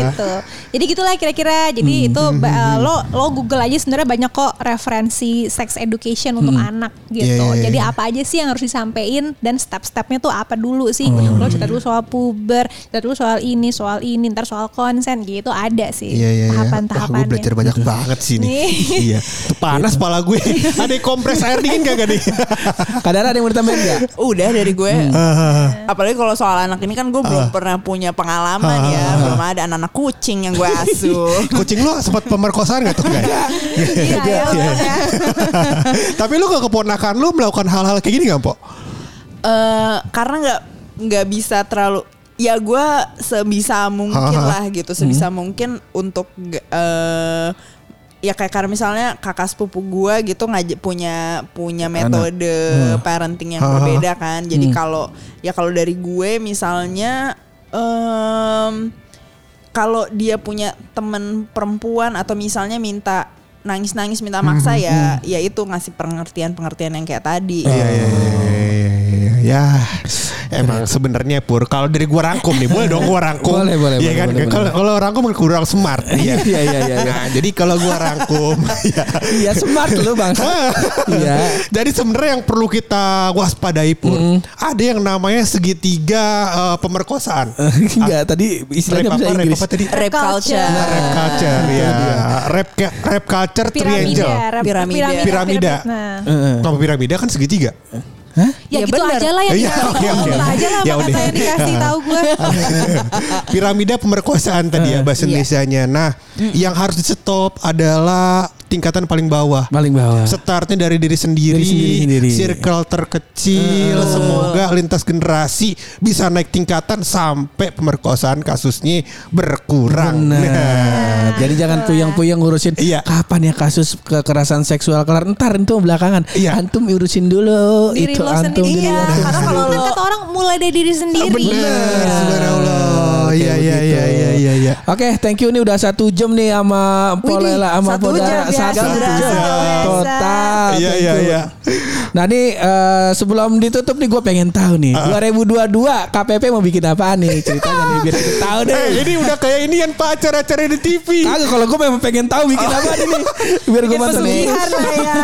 gitu. Jadi gitulah kira-kira. Jadi itu ba- lo lo Google aja sebenarnya banyak kok referensi sex education untuk anak gitu. Iya, iya, iya. Jadi apa aja sih yang harus disampaikan dan step-stepnya tuh apa dulu sih? Lo cerita dulu soal puber, cerita dulu soal ini, soal ini, ntar soal konsen gitu ada sih Iya iya iya. Wah gue tahapan-tahapannya. belajar banyak banget sih nih. Iya. Tuh panas pala gue. Ada kompres air dingin gak nih? Kadang ada yang mau ditambahin nggak? Udah dari gue. Ah. Apalagi kalau soal anak ini kan gue belum pernah punya pengalaman ya. Belum ada anak-anak kucing yang gue asuh. Kucing lu sempat pemerkosaan gak tuh guys? Iya, ya, ya. Tapi lu ke keponakan lu melakukan hal-hal kayak gini gak, Po? Eh, karena nggak nggak bisa terlalu ya gue sebisa mungkin Ha, ha. lah gitu sebisa mungkin untuk eh ya kayak karena misalnya kakak sepupu gue gitu ngajak punya punya metode parenting yang Ha, berbeda kan. Jadi kalau ya kalau dari gue misalnya em kalau dia punya temen perempuan atau misalnya minta nangis-nangis minta maksa ya ya itu ngasih pengertian-pengertian yang kayak tadi Iya iya iya iya iya, iya. Ya Emang sebenarnya Pur, kalau dari gua rangkum nih, boleh dong gua rangkum. Boleh, boleh, Iya boleh, kan? Kalau kalau rangkum kurang smart. Iya. Iya, iya, iya, iya. Nah, jadi kalau gua rangkum, ya. Iya smart lu bang. Iya. Jadi sebenarnya yang perlu kita waspadai Pur, ada yang namanya segitiga eh, pemerkosaan. Enggak tadi istilahnya Rap bisa apa, rap Inggris. apa tadi? Rap culture. Rap culture ya. Rap rap culture Piramida, triangle. rap- Piramida. Piramida. Nah. Nama piramida kan segitiga. Ya, Ya gitu bener. aja lah yang. Gitu aja lah Ya udah. yang dikasih tahu gue. Piramida pemerkosaan tadi ya bahasa Iya. Indonesianya. Nah, yang harus di stop adalah tingkatan paling bawah. Paling bawah. Startnya dari diri sendiri, Dari sendiri-sendiri. circle terkecil, semoga lintas generasi bisa naik tingkatan sampai pemerkosaan kasusnya berkurang. Nah, jadi jangan puyeng-puyeng ngurusin Iya. kapan ya kasus kekerasan seksual kelar ntar itu belakangan. Iya. Antum urusin dulu Diri itu lo antum sendiri. diri Iya, karena kalau kan kata orang mulai dari diri sendiri. Benar, subhanallah. Oke, Iya, iya, begitu. iya, iya, iya, iya. Oke, thank you nih udah satu jam nih sama Polela sama satu Poda jam, biasa, satu jam total. Iya, thank iya, you. iya. Nah nih eh, sebelum ditutup nih gue pengen tahu nih 2022 KPP mau bikin apaan nih ceritanya nih biar kita tahu deh. Eh, ini udah kayak ini yang pak acara-acara di TV. Kagak kalau gue memang pengen tahu bikin apa ini biar gue pesugihan lah ya.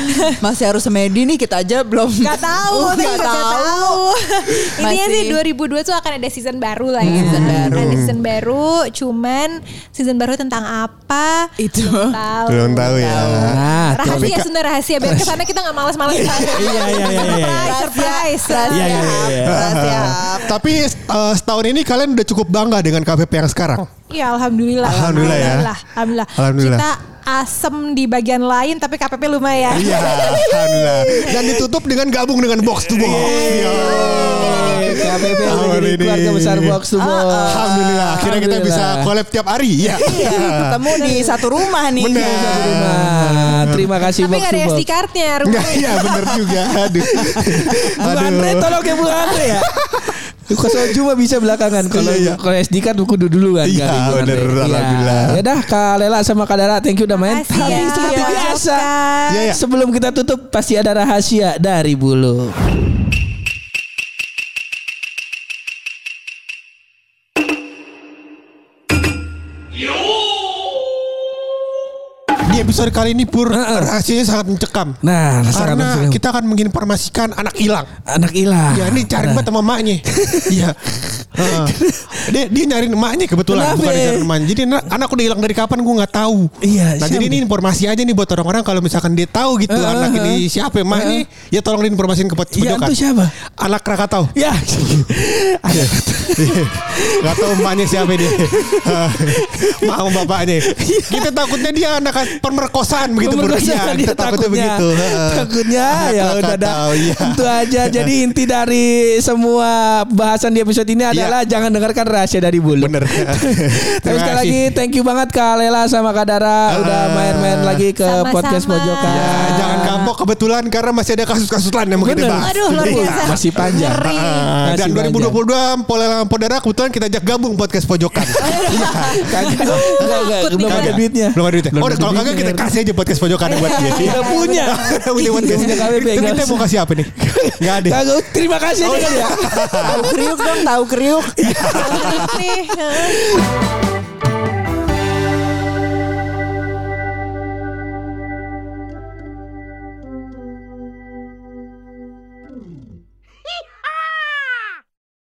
Masih harus semedi nih kita aja belum Gak tahu, Oh, nggak juga nggak tahu. Intinya sih 2002 tuh akan ada season baru lah ya. Season baru. Ada season baru, cuman season baru tentang apa? Itu. Belum tahu. Belum tahu ya. Nah. Rahasia Sunda rahasia biar ke sana kita nggak malas-malas Iya, iya, iya, iya, iya. Surprise, surprise. Iya, iya, iya, iya. Rahasia. Tapi eh, setahun ini kalian udah cukup bangga dengan KPP yang sekarang. Iya, alhamdulillah. Alhamdulillah ya. Alhamdulillah. Alhamdulillah. Kita asem di bagian lain tapi KPP lumayan. Iya, alhamdulillah. Dan ditutup dengan gabung dengan box to box. Iya. KPP udah Tahun jadi ini. keluarga besar box to box. Alhamdulillah. Akhirnya kita bisa Alhamdulillah. collab tiap hari. Iya. Ketemu di satu rumah nih. Bener. Satu rumah. Terima kasih Tapi box to ada box. SD cardnya. Iya bener juga. Aduh. Bung Andre tolong ya Bung Andre ya. Kalau cuma bisa belakangan kalau Iya, iya. kalau SD kan kudu dulu kan Iya, Andre. bener, Iya. alhamdulillah. Ya dah Kak Lela sama Kak Dara thank you udah main. Tapi ya, seperti biasa. Iya, iya. Sebelum kita tutup pasti ada rahasia dari bulu. Di episode kali ini Pur rahasianya sangat mencekam. Nah, sangat Karena mencekam. kita akan menginformasikan anak hilang. Anak hilang. Ya ini cari banget sama emaknya. Iya. Dia dia nyariin emaknya kebetulan Kenapa? bukan nyariin emaknya. Jadi anak, anak udah hilang dari kapan gue nggak tahu. Iya, Nah siapa jadi ini informasi aja nih buat orang-orang kalau misalkan dia tahu gitu Heeh, anak ini siapa emaknya, ya tolong diinformasiin ke pot- Iya, pojokan. itu siapa? Anak Krakatau. Ya. Ada. Gak tahu emaknya siapa dia. Mau bapaknya. Kita takutnya dia anak pemerkosaan begitu. Pemerkosaan, Iya, dia kita takutnya begitu. Heeh. Takutnya ya udah dah. Krakatau, iya. Itu aja. Jadi inti dari semua bahasan di episode ini adalah jangan dengarkan rahasia dari bulu. Iya. Bener. Tapi Terima sekali kasih. lagi thank you banget Kak Lela sama Kak Dara udah Ah. main-main lagi ke Sama-sama. podcast pojokan. Ya, jangan kapok kebetulan karena masih ada kasus-kasus lain yang mau kita bahas. Aduh luar biasa. Masih panjang. Ngeri. Ah, dan Masih 2022 Pola Podara kebetulan kita ajak gabung podcast pojokan. Kagak. Enggak, enggak. Belum ada duitnya. Belum ada duitnya. Oh, kalau kagak kita kasih aja podcast pojokan buat dia. Udah punya. Punya podcast. Itu kita mau kasih apa nih? Enggak ada. Kagak. Terima kasih aja kali ya. Tahu kriuk dong, tahu kriuk. Nih.